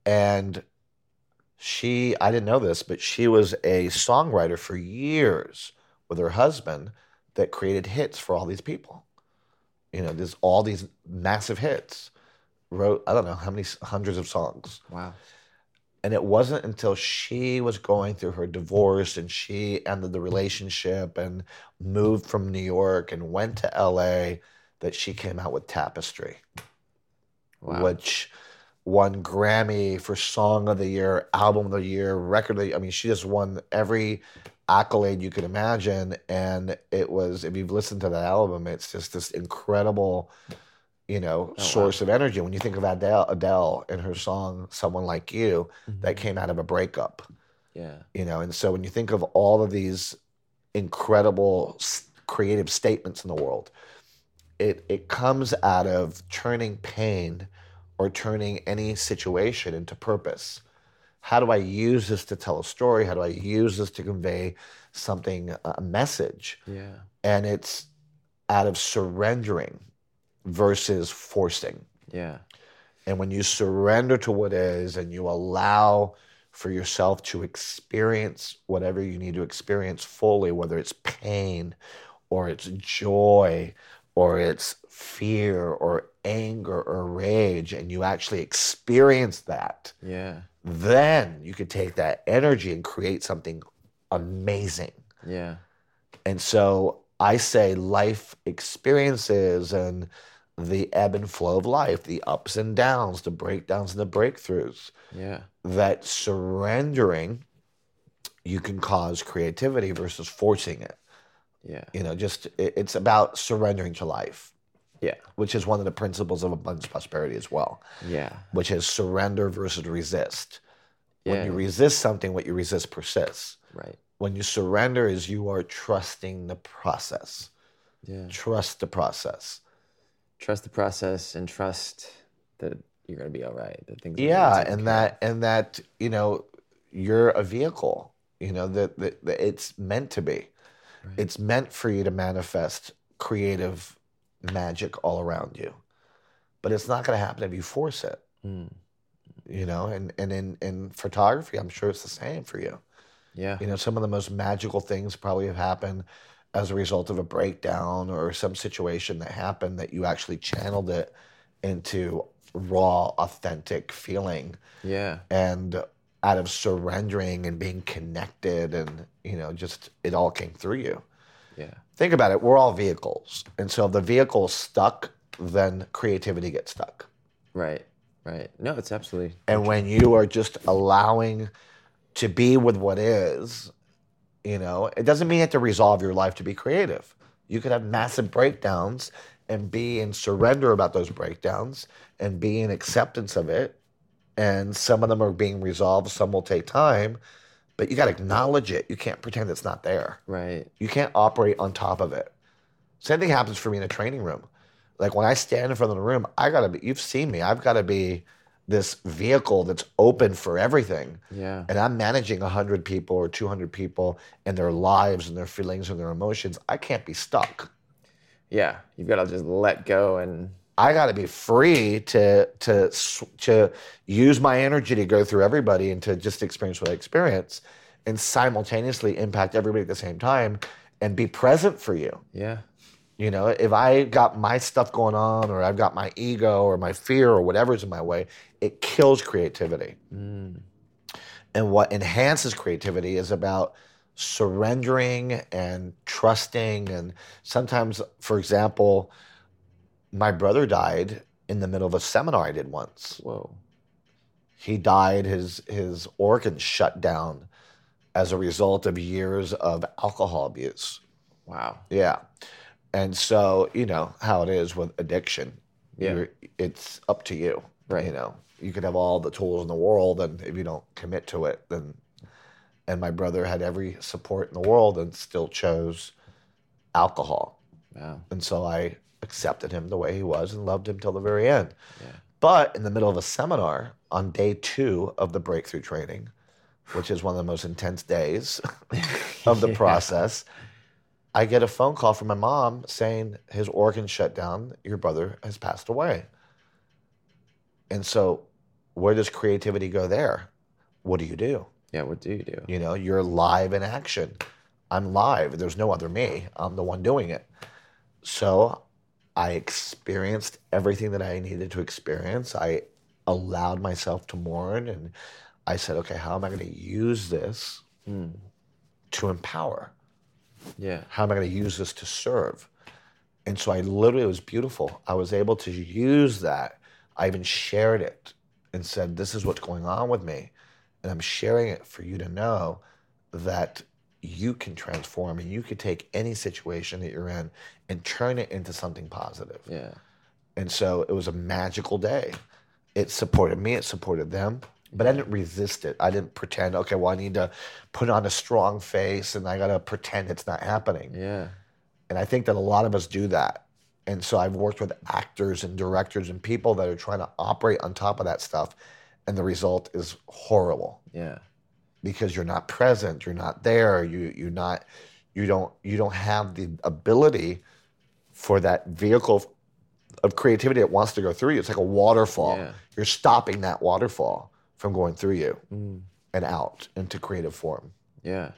And she, I didn't know this, but she was a songwriter for years with her husband that created hits for all these people. You know, there's all these massive hits. Wrote, I don't know how many hundreds of songs. Wow. And it wasn't until she was going through her divorce and she ended the relationship and moved from New York and went to LA that she came out with Tapestry, Wow. which won Grammy for Song of the Year, Album of the Year, Record of the Year. I mean, she just won every accolade you could imagine. And it was, if you've listened to that album, it's just this incredible, you know, wow. source of energy. When you think of Adele, Adele and her song "Someone Like You," that Mhm. came out of a breakup, Yeah. you know. And so when you think of all of these incredible s- creative statements in the world, it it comes out of turning pain or turning any situation into purpose. How do I use this to tell a story? How do I use this to convey something, a message? Yeah. And it's out of surrendering versus forcing. Yeah. And when you surrender to what is and you allow for yourself to experience whatever you need to experience fully, whether it's pain or it's joy or it's fear or anger or rage, and you actually experience that, Yeah. then you could take that energy and create something amazing. Yeah. And so I say life experiences and the ebb and flow of life, the ups and downs, the breakdowns and the breakthroughs, Yeah. that surrendering you can cause creativity versus forcing it. Yeah. You know, just it's about surrendering to life, Yeah. which is one of the principles of abundance prosperity as well, Yeah. which is surrender versus resist. When you resist something, what you resist persists. Right. When you surrender is you are trusting the process. Yeah. Trust the process. Trust the process and trust that you're gonna be all right. That things. Yeah, and that and that you know you're a vehicle. You know that, that, that it's meant to be. Right. It's meant for you to manifest creative magic all around you, but it's not going to happen if you force it. Mm. You know, and and in in photography, I'm sure it's the same for you. Yeah. You know, some of the most magical things probably have happened as a result of a breakdown or some situation that happened that you actually channeled it into raw, authentic feeling Yeah. and out of surrendering and being connected and you know just it all came through you Yeah. think about it we're all vehicles and so if the vehicle's stuck then creativity gets stuck Right. Right. No, it's absolutely. and when you are just allowing to be with what is you know? It doesn't mean you have to resolve your life to be creative. You could have massive breakdowns and be in surrender about those breakdowns and be in acceptance of it. And some of them are being resolved some will take time but you got to acknowledge it. You can't pretend it's not there. Right. you can't operate on top of it. Same thing happens for me in a training room. Like when i stand in front of the room i gotta be you've seen me i've got to be this vehicle that's open for everything Yeah. and i'm managing 100 people or 200 people and their lives and their feelings and their emotions i can't be stuck Yeah. You've got to just let go and. I got to be free to to to use my energy to go through everybody and to just experience what I experience, and simultaneously impact everybody at the same time, and be present for you. Yeah. You know, if I got my stuff going on, or I've got my ego or my fear or whatever's in my way, it kills creativity. Mm. And what enhances creativity is about surrendering and trusting. And sometimes, for example, my brother died in the middle of a seminar I did once. Whoa. He died, his, his organs shut down as a result of years of alcohol abuse. Wow. Yeah. And so, you know, how it is with addiction. Yeah. You're, it's up to you. Right. You know, you could have all the tools in the world, and if you don't commit to it, then. And my brother had every support in the world and still chose alcohol. Wow. And so I accepted him the way he was and loved him till the very end. Yeah. But in the middle of a seminar on day two of the breakthrough training, which is one of the most intense days *laughs* of the *laughs* Yeah. process, I get a phone call from my mom saying his organs shut down, your brother has passed away. And so, where does creativity go there? What do you do? Yeah. What do you do? You know, you're live in action. I'm live. There's no other me. I'm the one doing it. So I experienced everything that I needed to experience. I allowed myself to mourn and I said, okay, how am I going to use this Hmm. to empower? Yeah. How am I going to use this to serve? And so I literally, it was beautiful. I was able to use that. I even shared it and said, This is what's going on with me. And I'm sharing it for you to know that you can transform and you could take any situation that you're in and turn it into something positive. Yeah. And so it was a magical day. It supported me, it supported them, but I didn't resist it. I didn't pretend, okay, well, I need to put on a strong face and I got to pretend it's not happening. Yeah. And I think that a lot of us do that. And so I've worked with actors and directors and people that are trying to operate on top of that stuff. And the result is horrible Yeah. because you're not present, you're not there, you you're not you don't you don't have the ability for that vehicle of creativity that wants to go through you. It's like a waterfall. Yeah. You're stopping that waterfall from going through you Mm. and out into creative form. Yeah.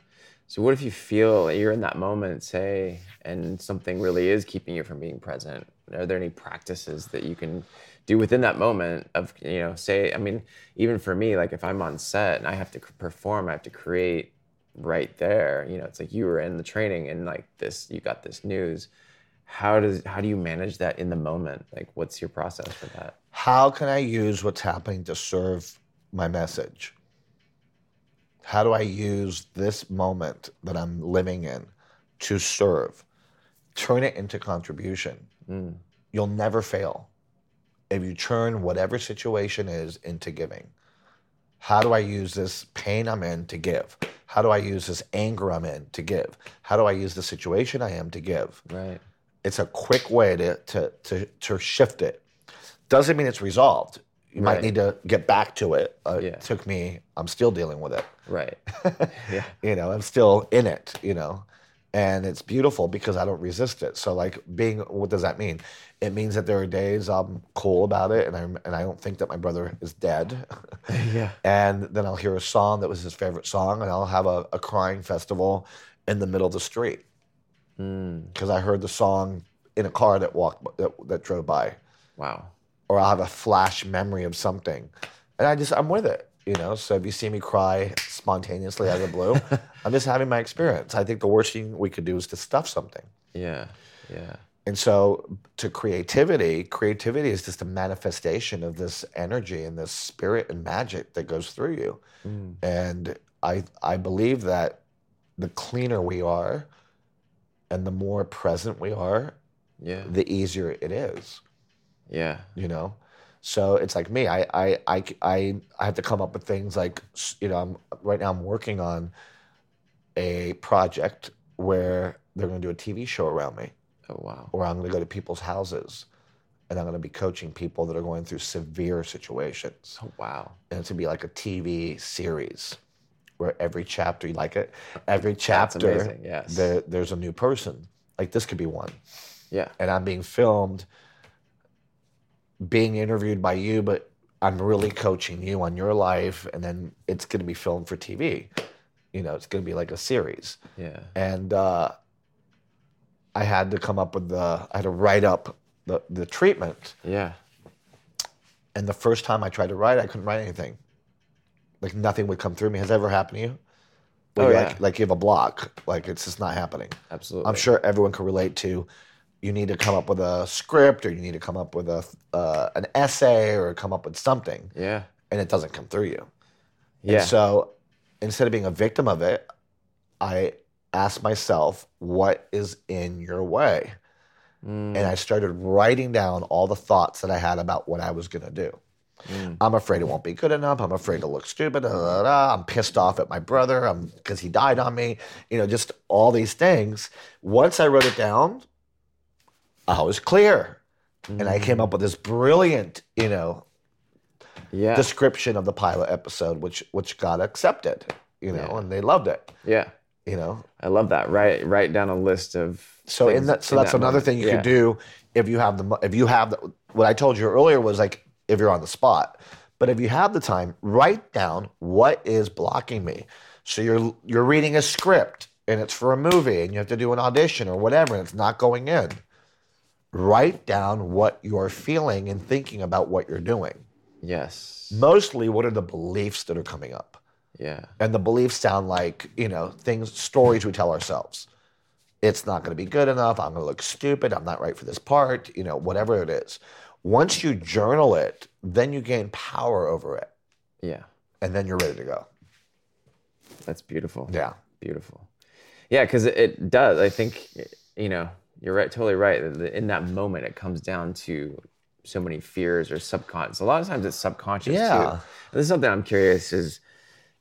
So what if you feel you're in that moment, say, and something really is keeping you from being present? Are there any practices that you can do within that moment of, you know, say, I mean, even for me, like if I'm on set and I have to perform, I have to create right there. You know, it's like you were in the training and like this, you got this news. How does how do you manage that in the moment? Like, what's your process for that? How can I use what's happening to serve my message? How do I use this moment that I'm living in to serve? Turn it into contribution. Mm. You'll never fail if you turn whatever situation is into giving. How do I use this pain I'm in to give? How do I use this anger I'm in to give? How do I use the situation I am to give? Right. it's a quick way to to to, to shift it. Doesn't mean it's resolved. You might Right. need to get back to it. Uh, Yeah. It took me. I'm still dealing with it. Right. *laughs* yeah. You know, I'm still in it. You know, and it's beautiful because I don't resist it. So like being, what does that mean? It means that there are days I'm cool about it, and I and I don't think that my brother is dead. *laughs* Yeah. and then I'll hear a song that was his favorite song, and I'll have a, a crying festival in the middle of the street Mm. because I heard the song in a car that walked that, that drove by, Wow. Or I'll have a flash memory of something, and I just I'm with it, you know. So if you see me cry spontaneously out of the blue, *laughs* I'm just having my experience. I think the worst thing we could do is to stuff something. Yeah. Yeah. And so to creativity, creativity is just a manifestation of this energy and this spirit and magic that goes through you. Mm. And I I believe that the cleaner we are and the more present we are, Yeah. the easier it is, Yeah. you know? So it's like me, I I I I, I have to come up with things like you know, I'm right now I'm working on a project where they're going to do a TV show around me Oh wow. where I'm going to go to people's houses and I'm going to be coaching people that are going through severe situations. Oh wow. And it's going to be like a TV series where every chapter, you like it? Every chapter, amazing, yes. there, there's a new person. Like this could be one. Yeah. And I'm being filmed, being interviewed by you, but I'm really coaching you on your life. And then it's going to be filmed for TV. You know, it's going to be like a series Yeah. and uh, I had to come up with the I had to write up the the treatment. Yeah. And the first time I tried to write, I couldn't write anything. like nothing would come through me. Has that ever happened to you? Where Oh, yeah. like, like you have a block, like it's just not happening. Absolutely. I'm sure everyone can relate to. You need to come up with a script, or you need to come up with a uh, an essay, or come up with something, Yeah. and it doesn't come through you. Yeah. And so instead of being a victim of it, I asked myself, what is in your way? Mm, And I started writing down all the thoughts that I had about what I was going to do. mm, I'm afraid it won't be good enough. I'm afraid to look stupid. da, da, da. I'm pissed off at my brother. I'm because he died on me. You know, just all these things. Once I wrote it down, I was clear, and I came up mm. with this brilliant, you know, yeah. description of the pilot episode, which which got accepted. You know, Yeah. and they loved it. yeah. You know, I love that. Write write down a list of so in that so in that's that another moment. thing you yeah. could do if you have the if you have the, what I told you earlier was like if you're on the spot, but if you have the time, write down what is blocking me. So you're you're reading a script and it's for a movie and you have to do an audition or whatever and it's not going in. Write down what you're feeling and thinking about what you're doing. Yes. Mostly, what are the beliefs that are coming up? Yeah. and the beliefs sound like you know things stories we tell ourselves it's not going to be good enough i'm going to look stupid i'm not right for this part you know whatever it is once you journal it then you gain power over it Yeah. and then you're ready to go That's beautiful. yeah Beautiful. Yeah, because it, it does. I think you know you're right. Totally right. In that moment, it comes down to so many fears or subconscious. A lot of times, it's subconscious Yeah. too. This is something I'm curious. Is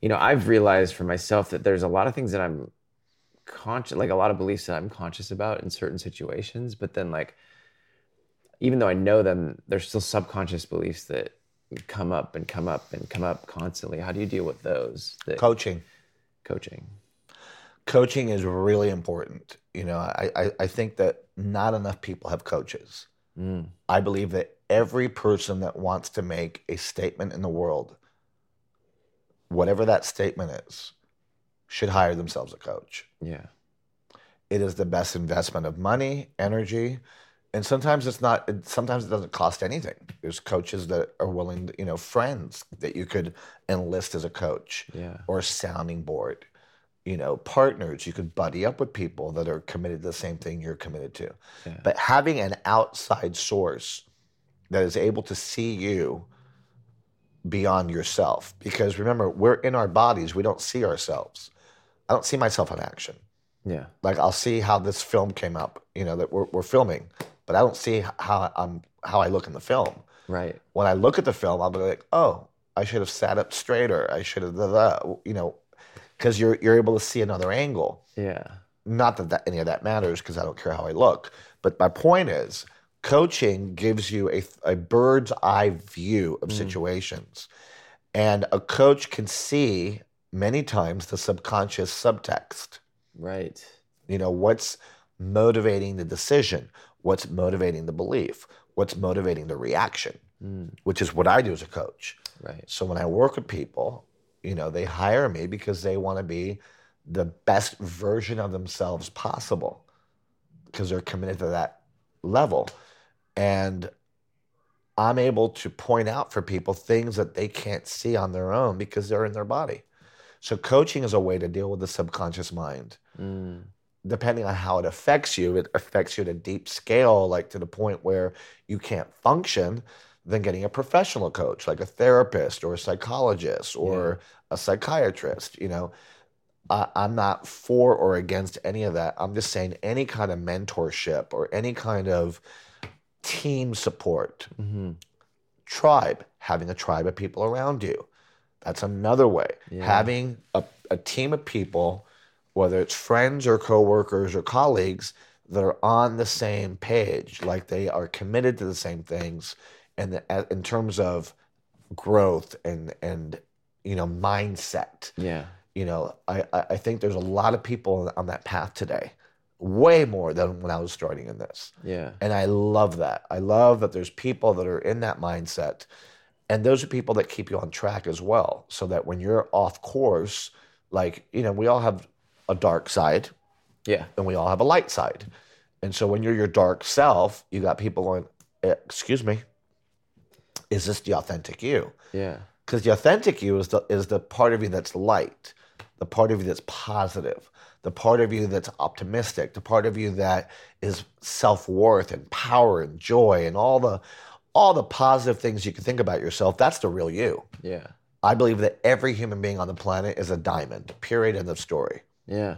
you know I've realized for myself that there's a lot of things that I'm conscious, like a lot of beliefs that I'm conscious about in certain situations, but then like even though I know them, there's still subconscious beliefs that come up and come up and come up constantly. How do you deal with those? That coaching coaching. coaching is really important you know i i, I think that not enough people have coaches Mm. i believe that every person that wants to make a statement in the world whatever that statement is should hire themselves a coach Yeah. it is the best investment of money, energy, and sometimes it's not. It, sometimes it doesn't cost anything. There's coaches that are willing, to, you know, friends that you could enlist as a coach Yeah. or a sounding board. You know, partners you could buddy up with people that are committed to the same thing you're committed to. Yeah. But having an outside source that is able to see you beyond yourself, because remember, we're in our bodies. We don't see ourselves. I don't see myself in action Yeah. like I'll see how this film came up, you know, that we're, we're filming, but I don't see how I'm how I look in the film. Right. When I look at the film, I'll be like, oh, I should have sat up straighter. I should have, you know, because you're you're able to see another angle. Yeah. Not that, that any of that matters, because I don't care how I look. But my point is, coaching gives you a, a bird's eye view of situations, and a coach can see many times the subconscious subtext Right. you know what's motivating the decision what's motivating the belief what's motivating the reaction Mm. which is what i do as a coach Right. so when i work with people you know they hire me because they want to be the best version of themselves possible because they're committed to that level. And i'm able to point out for people things that they can't see on their own because they're in their body. So coaching is a way to deal with the subconscious mind. Mm. depending on how it affects you, it affects you at a deep scale, like to the point where you can't function, then getting a professional coach, like a therapist or a psychologist or a psychiatrist, you know. I, I'm not for or against any of that. I'm just saying any kind of mentorship or any kind of team support, hmm tribe, having a tribe of people around you. That's another way. Yeah. Having a, a team of people, whether it's friends or coworkers or colleagues, that are on the same page, like they are committed to the same things, and the, in terms of growth and and you know mindset. Yeah. You know, I I think there's a lot of people on that path today, way more than when I was starting in this. Yeah. And I love that. I love that there's people that are in that mindset. And those are people that keep you on track as well. So that when you're off course, like, you know, we all have a dark side Yeah. and we all have a light side. And so when you're your dark self, you got people going, "Eh, excuse me, is this the authentic you? Yeah. Because the authentic you is the is the part of you that's light, the part of you that's positive, the part of you that's optimistic, the part of you that is self worth and power and joy and all the all the positive things you can think about yourself. That's the real you. Yeah. I believe that every human being on the planet is a diamond. Period. End of story. Yeah.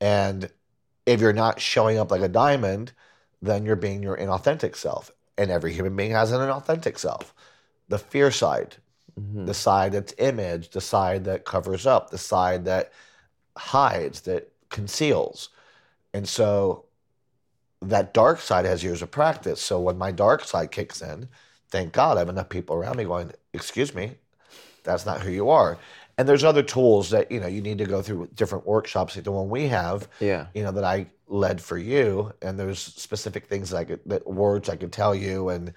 And if you're not showing up like a diamond, then you're being your inauthentic self. And every human being has an inauthentic self. The fear side, Mhm. the side that's image, the side that covers up, the side that hides, that conceals. And so that dark side has years of practice. So when my dark side kicks in, thank God I have enough people around me going, excuse me, that's not who you are. And there's other tools that, you know, you need to go through different workshops like the one we have Yeah. you know that I led for you, and there's specific things that I could, that words I could tell you and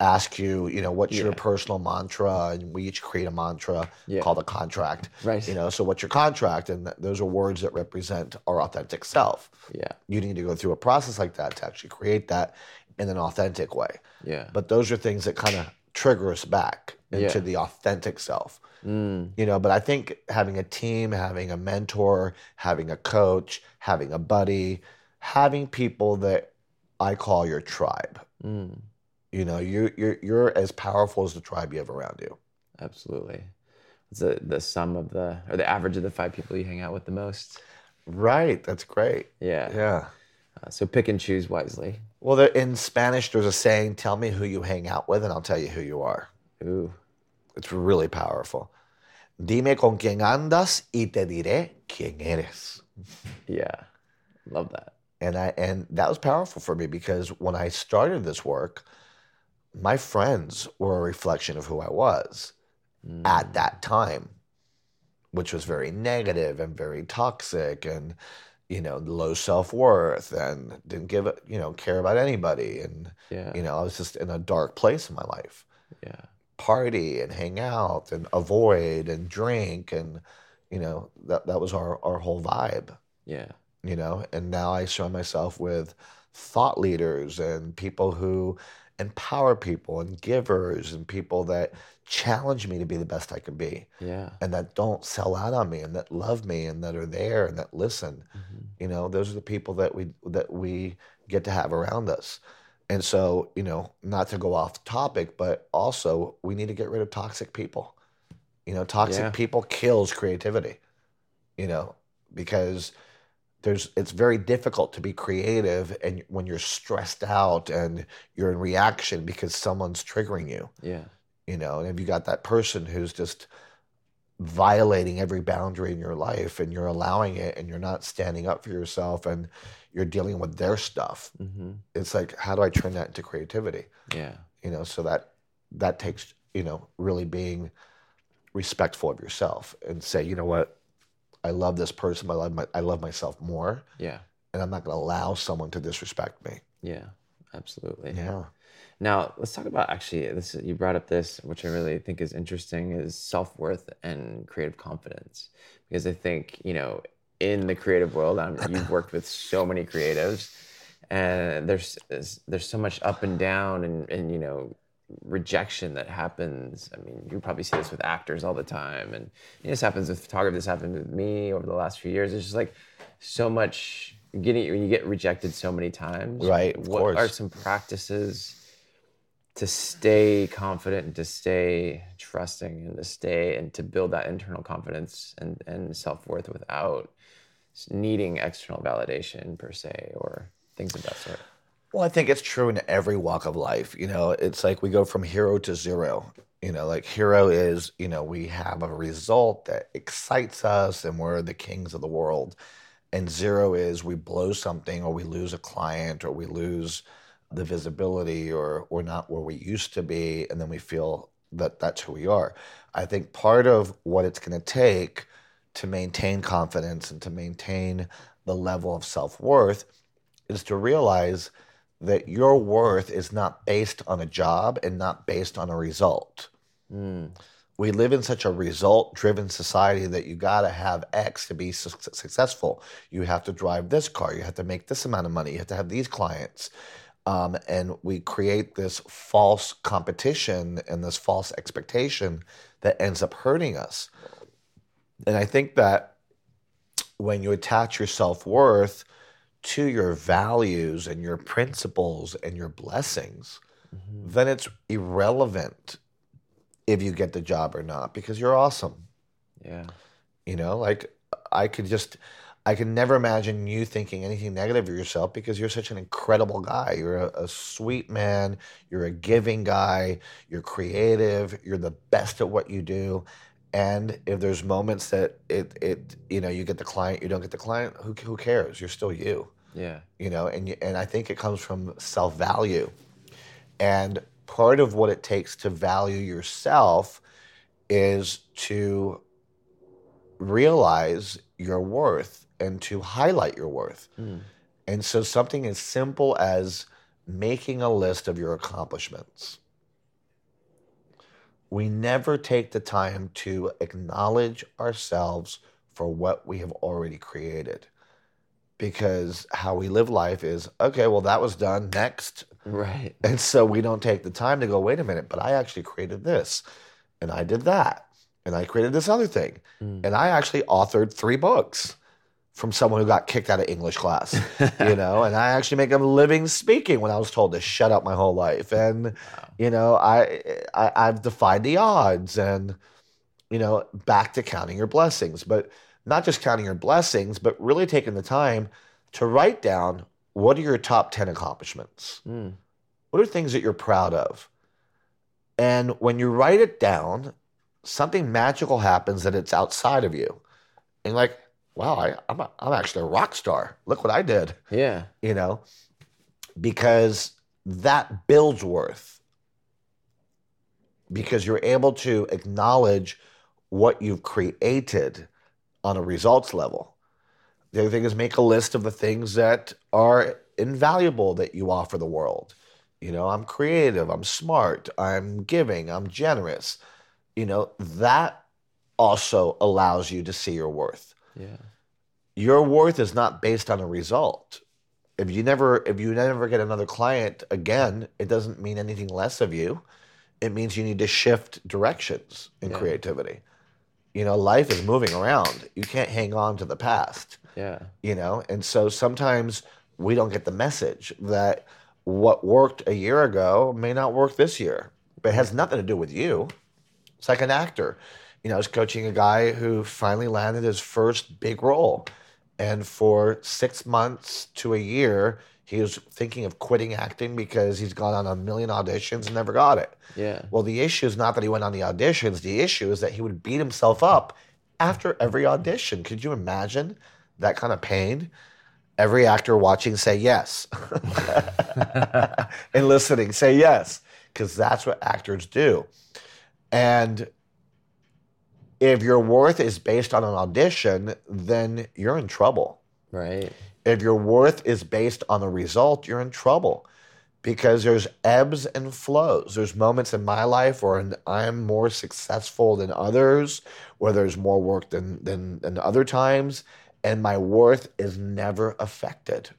ask you, you know, what's your personal mantra, and we each create a mantra Yeah. called a contract. Right. You know, so what's your contract, and those are words that represent our authentic self. Yeah. You need to go through a process like that to actually create that in an authentic way. Yeah. But those are things that kind of trigger us back into Yeah. the authentic self Mm. you know but i think having a team having a mentor having a coach having a buddy having people that i call your tribe Mm. You know you you're you're as powerful as the tribe you have around you Absolutely. It's the the sum of the or the average of the five people you hang out with the most. right that's great Yeah. yeah Uh, so pick and choose wisely. well there, in spanish there's a saying tell me who you hang out with and i'll tell you who you are Ooh. it's really powerful dime con quién andas y te diré quién eres Yeah. Love that. and I and that was powerful for me because when I started this work, my friends were a reflection of who I was Mm. at that time, which was very negative and very toxic and you know low self worth and didn't give a you know care about anybody and Yeah. you know I was just in a dark place in my life. Yeah. Party and hang out and avoid and drink and you know that that was our our whole vibe Yeah. you know and now i surround myself with thought leaders and people who empower people and givers and people that challenge me to be the best i can be Yeah. and that don't sell out on me and that love me and that are there and that listen Mhm. you know those are the people that we that we get to have around us and so you know not to go off topic but also we need to get rid of toxic people you know toxic Yeah. people kills creativity you know because there's it's very difficult to be creative and when you're stressed out and you're in reaction because someone's triggering you Yeah. you know and if you got that person who's just violating every boundary in your life and you're allowing it and you're not standing up for yourself and you're dealing with their stuff hmm it's like how do i turn that into creativity Yeah. you know so that that takes you know really being respectful of yourself and say you know what i love this person but i love, my, I love myself more Yeah. and i'm not going to allow someone to disrespect me Yeah. Absolutely. yeah Now let's talk about actually this. You brought up this, which I really think is interesting, is self worth and creative confidence. Because I think you know, in the creative world, I'm, um, *laughs* you've worked with so many creatives, and there's there's, there's so much up and down, and and you know, rejection that happens. I mean, you probably see this with actors all the time, and this happens with photography. This happened with me over the last few years. It's just like so much getting when you get rejected so many times. Right, what course. are some practices to stay confident and to stay trusting and to stay and to build that internal confidence and, and self-worth without needing external validation per se or things of that sort Well, I think it's true in every walk of life. You know, it's like we go from hero to zero. You know, like hero is, you know, we have a result that excites us and we're the kings of the world. And zero is we blow something or we lose a client or we lose the visibility or we're not where we used to be. And then we feel that that's who we are. I think part of what it's going to take to maintain confidence and to maintain the level of self worth is to realize that your worth is not based on a job and not based on a result. mm. We live in such a result driven society that you got to have X to be su- successful. You have to drive this car, you have to make this amount of money, you have to have these clients. Um, and we create this false competition and this false expectation that ends up hurting us. And I think that when you attach your self worth to your values and your principles and your blessings, mm-hmm. then it's irrelevant if you get the job or not because you're awesome. Yeah. You know, like I could just I can never imagine you thinking anything negative of yourself because you're such an incredible guy. You're a, a, sweet man. You're a giving guy. You're creative. You're the best at what you do. And if there's moments that it, it you know, you get the client, you don't get the client, who, who cares? You're still you. Yeah. You know, and, and I think it comes from self value. And part of what it takes to value yourself is to realize your worth and to highlight your worth. Mm. And so something as simple as making a list of your accomplishments. We never take the time to acknowledge ourselves for what we have already created. Because how we live life is okay, well, that was done, next. Right. And so we don't take the time to go, wait a minute, but I actually created this and I did that and I created this other thing mm. and I actually authored three books from someone who got kicked out of English class, *laughs* you know, and I actually make a living speaking when I was told to shut up my whole life. And, wow. you know, I, I, I've defied the odds and, you know, back to counting your blessings, but not just counting your blessings, but really taking the time to write down what are your top 10 accomplishments? Mm. What are things that you're proud of? And when you write it down, something magical happens that it's outside of you. And like, wow, I, I'm, a, I'm actually a rock star. Look what I did. Yeah. You know, because that builds worth. Because you're able to acknowledge what you've created on a results level. The other thing is make a list of the things that are invaluable that you offer the world. You know, I'm creative, I'm smart, I'm giving, I'm generous. You know, that also allows you to see your worth. Yeah. Your worth is not based on a result. If you never if you never get another client again, it doesn't mean anything less of you. It means you need to shift directions in yeah. creativity. You know, life is moving around. You can't hang on to the past. Yeah. You know, and so sometimes we don't get the message that what worked a year ago may not work this year. But it has nothing to do with you. It's like an actor you know, I was coaching a guy who finally landed his first big role. And for six months to a year, he was thinking of quitting acting because he's gone on a million auditions and never got it. Yeah. Well, the issue is not that he went on the auditions. The issue is that he would beat himself up after every audition. Could you imagine that kind of pain? Every actor watching say yes. *laughs* and listening say yes, because that's what actors do. And if your worth is based on an audition, then you're in trouble. Right. If your worth is based on the result, you're in trouble because there's ebbs and flows. There's moments in my life where I'm more successful than others, where there's more work than than, than other times, and my worth is never affected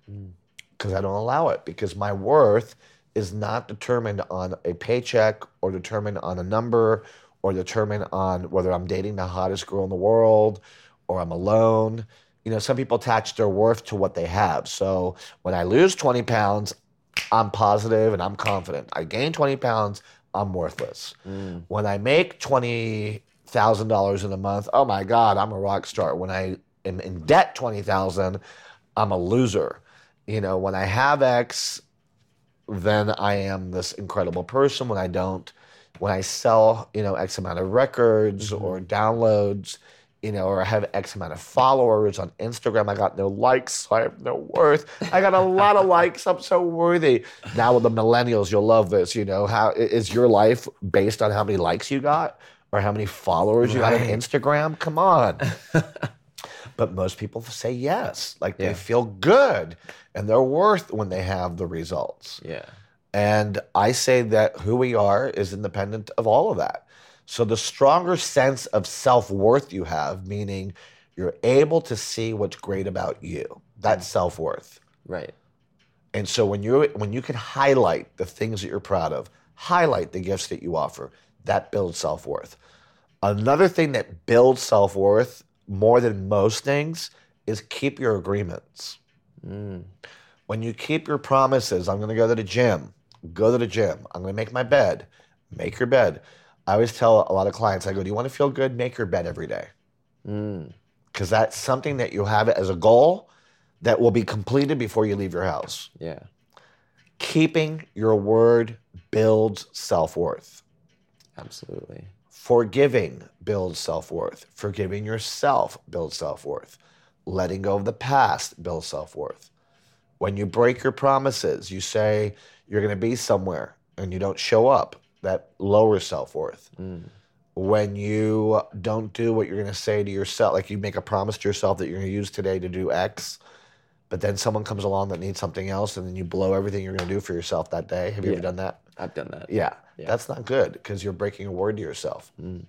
because mm. I don't allow it because my worth is not determined on a paycheck or determined on a number or determine on whether I'm dating the hottest girl in the world or I'm alone. You know, some people attach their worth to what they have. So when I lose 20 pounds, I'm positive and I'm confident. I gain 20 pounds, I'm worthless. Mm. When I make $20,000 in a month, oh my God, I'm a rock star. When I am in debt 20,000, I'm a loser. You know, when I have X, then I am this incredible person. When I don't, when I sell, you know, X amount of records mm-hmm. or downloads, you know, or I have X amount of followers on Instagram, I got no likes, so I have no worth. I got a lot of likes, I'm so worthy. Now with the millennials, you'll love this, you know, how is your life based on how many likes you got or how many followers you got on Instagram? Come on. *laughs* but most people say yes, like yeah. they feel good and they're worth when they have the results. Yeah. And I say that who we are is independent of all of that. So the stronger sense of self worth you have, meaning you're able to see what's great about you, that's mm. self worth. Right. And so when you when you can highlight the things that you're proud of, highlight the gifts that you offer, that builds self-worth. Another thing that builds self-worth more than most things is keep your agreements. When you keep your promises, I'm going to go to the gym, go to the gym. I'm going to make my bed, make your bed. I always tell a lot of clients, I go, do you want to feel good? Make your bed every day. Mm. Because that's something that you have as a goal that will be completed before you leave your house. Yeah. Keeping your word builds self worth. Absolutely. Forgiving builds self worth. Forgiving yourself builds self worth. Letting go of the past builds self worth. When you break your promises, you say you're going to be somewhere and you don't show up, that lowers self worth. Mm. When you don't do what you're going to say to yourself, like you make a promise to yourself that you're going to use today to do X, but then someone comes along that needs something else and then you blow everything you're going to do for yourself that day. Have you Yeah. ever done that? I've done that. Yeah, Yeah. that's not good because you're breaking a word to yourself. Mm.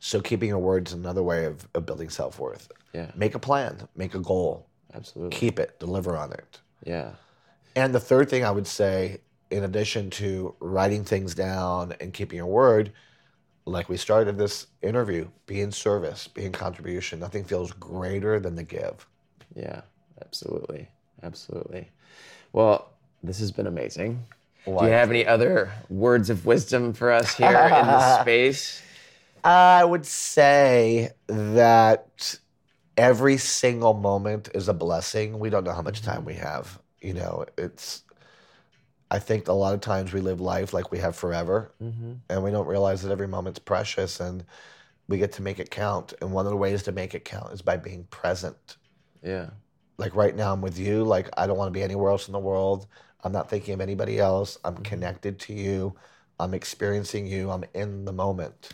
So keeping a word is another way of, of building self worth. Yeah. Make a plan, make a goal, Absolutely. keep it, deliver on it. Yeah. And the third thing I would say, in addition to writing things down and keeping your word, like we started this interview, be in service, be in contribution. Nothing feels greater than the give. Yeah. Absolutely. Absolutely. Well, this has been amazing. Do you have any other words of wisdom for us here in this *laughs* space? I would say that every single moment is a blessing. We don't know how much time we have. You know, it's, I think a lot of times we live life like we have forever mm-hmm. and we don't realize that every moment's precious and we get to make it count. And one of the ways to make it count is by being present. Yeah. Like right now, I'm with you. Like, I don't want to be anywhere else in the world. I'm not thinking of anybody else. I'm mm-hmm. connected to you. I'm experiencing you. I'm in the moment.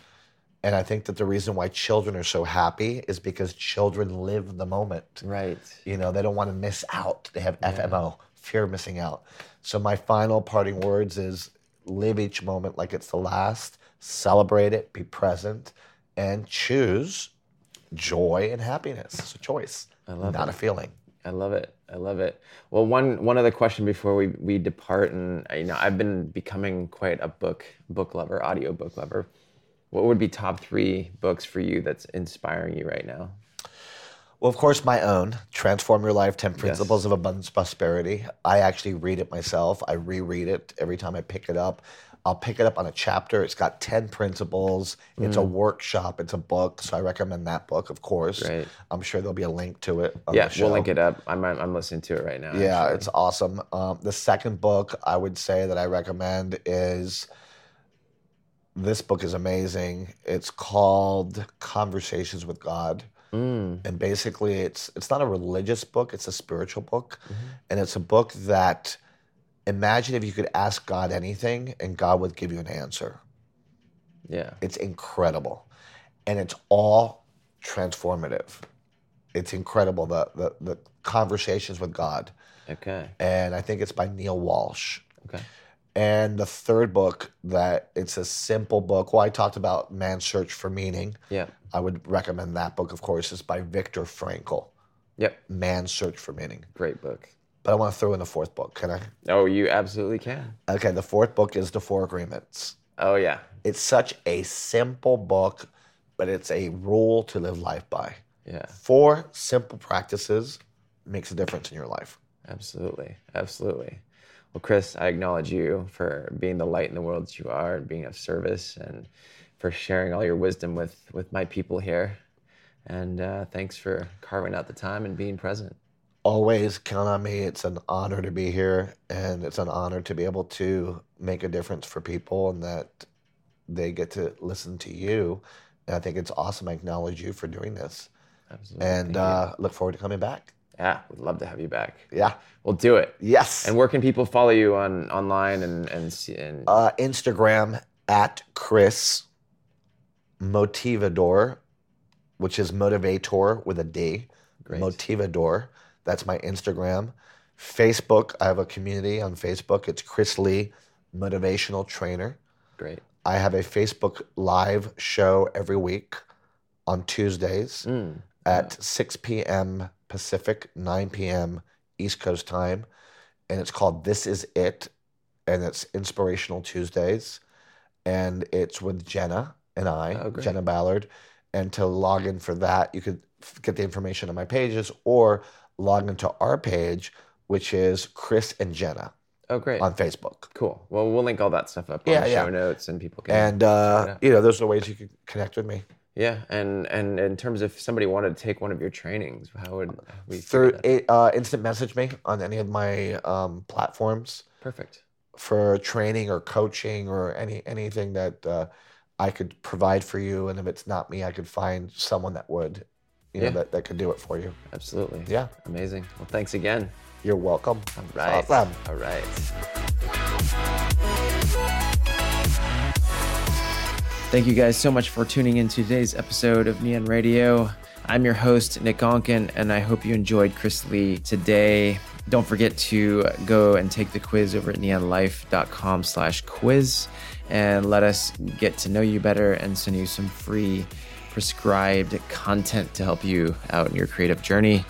And I think that the reason why children are so happy is because children live the moment. Right. You know, they don't want to miss out. They have FOMO, fear of missing out. So my final parting words is live each moment like it's the last, celebrate it, be present, and choose joy and happiness. It's a choice, I love not it. a feeling. I love it. I love it. Well, one one other question before we we depart, and you know, I've been becoming quite a book book lover, audio book lover. What would be top three books for you that's inspiring you right now? Well, of course, my own Transform Your Life 10 Principles of Abundance Prosperity. I actually read it myself. I reread it every time I pick it up. I'll pick it up on a chapter. It's got 10 principles. It's Mm. a workshop. It's a book. So I recommend that book, of course. Great. I'm sure there'll be a link to it. On Yeah, the show. we'll link it up. I'm I'm I'm listening to it right now. Yeah, actually. it's awesome. Um, the second book I would say that I recommend is this book is amazing. It's called Conversations with God. Mm, And basically it's it's not a religious book, it's a spiritual book. Mm-hmm. And it's a book that imagine if you could ask God anything and God would give you an answer. yeah. It's incredible. And it's all transformative. It's incredible the the, the conversations with God. Okay. And I think it's by Neale Walsch. Okay. And the third book that it's a simple book. Well, I talked about Man's Search for Meaning. Yeah. I would recommend that book, of course, is by Viktor Frankl, Yep. Man's Search for Meaning. Great book. But I want to throw in the fourth book. Can I? Oh, you absolutely can. Okay, the fourth book is The Four Agreements. Oh yeah. It's such a simple book, but it's a rule to live life by. Yeah. Four simple practices makes a difference in your life. Absolutely. Absolutely. Well, Chris, I acknowledge you for being the light in the world that you are and being of service and for sharing all your wisdom with, with my people here. And uh, thanks for carving out the time and being present. Always count on me. It's an honor to be here, and it's an honor to be able to make a difference for people and that they get to listen to you. And I think it's awesome. I acknowledge you for doing this. Absolutely. And uh, look forward to coming back. Yeah, we'd love to have you back. Yeah. We'll do it. Yes. And where can people follow you on online and and, and uh, Instagram at Chris Motivador, which is motivator with a D. Great. Motivador. That's my Instagram. Facebook, I have a community on Facebook. It's Chris Lee, Motivational Trainer. great. I have a Facebook live show every week on Tuesdays Mm, at 6 p.m. Pacific, 9 p.m. East Coast time. and it's called This Is It, and it's Inspirational Tuesdays, and it's with Jenna and I, Oh. Jenna Ballard. And to log in for that, you could get the information on my pages or log into our page, which is Chris and Jenna Oh, great. on Facebook. Cool. Well, we'll link all that stuff up on the yeah. show notes, and people can. And uh, you know, those are ways you can connect with me. Yeah, and and in terms of somebody wanted to take one of your trainings, how would we Through it, uh, instant message me on any of my um, platforms Perfect. for training or coaching or any anything that uh, I could provide for you. And if it's not me, I could find someone that would, you know, Yeah. that, that could do it for you. Absolutely. Yeah, Amazing. Well, thanks again. you're welcome. All right. Awesome. All right. Thank you guys so much for tuning in to today's episode of Nion Radio. I'm your host, Nick Onken, and I hope you enjoyed Chris Lee today. Don't forget to go and take the quiz over at nionlife.com slash quiz and let us get to know you better and send you some free prescribed content to help you out in your creative journey.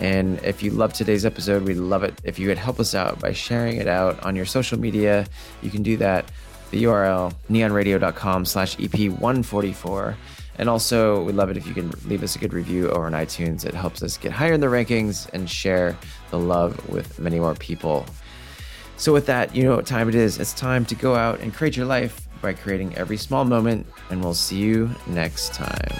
And if you love today's episode, we'd love it if you could help us out by sharing it out on your social media. You can do that. The URL nionradio.com slash EP144. And also, we'd love it if you can leave us a good review over on iTunes. It helps us get higher in the rankings and share the love with many more people. So, with that, you know what time it is. It's time to go out and create your life by creating every small moment. And we'll see you next time.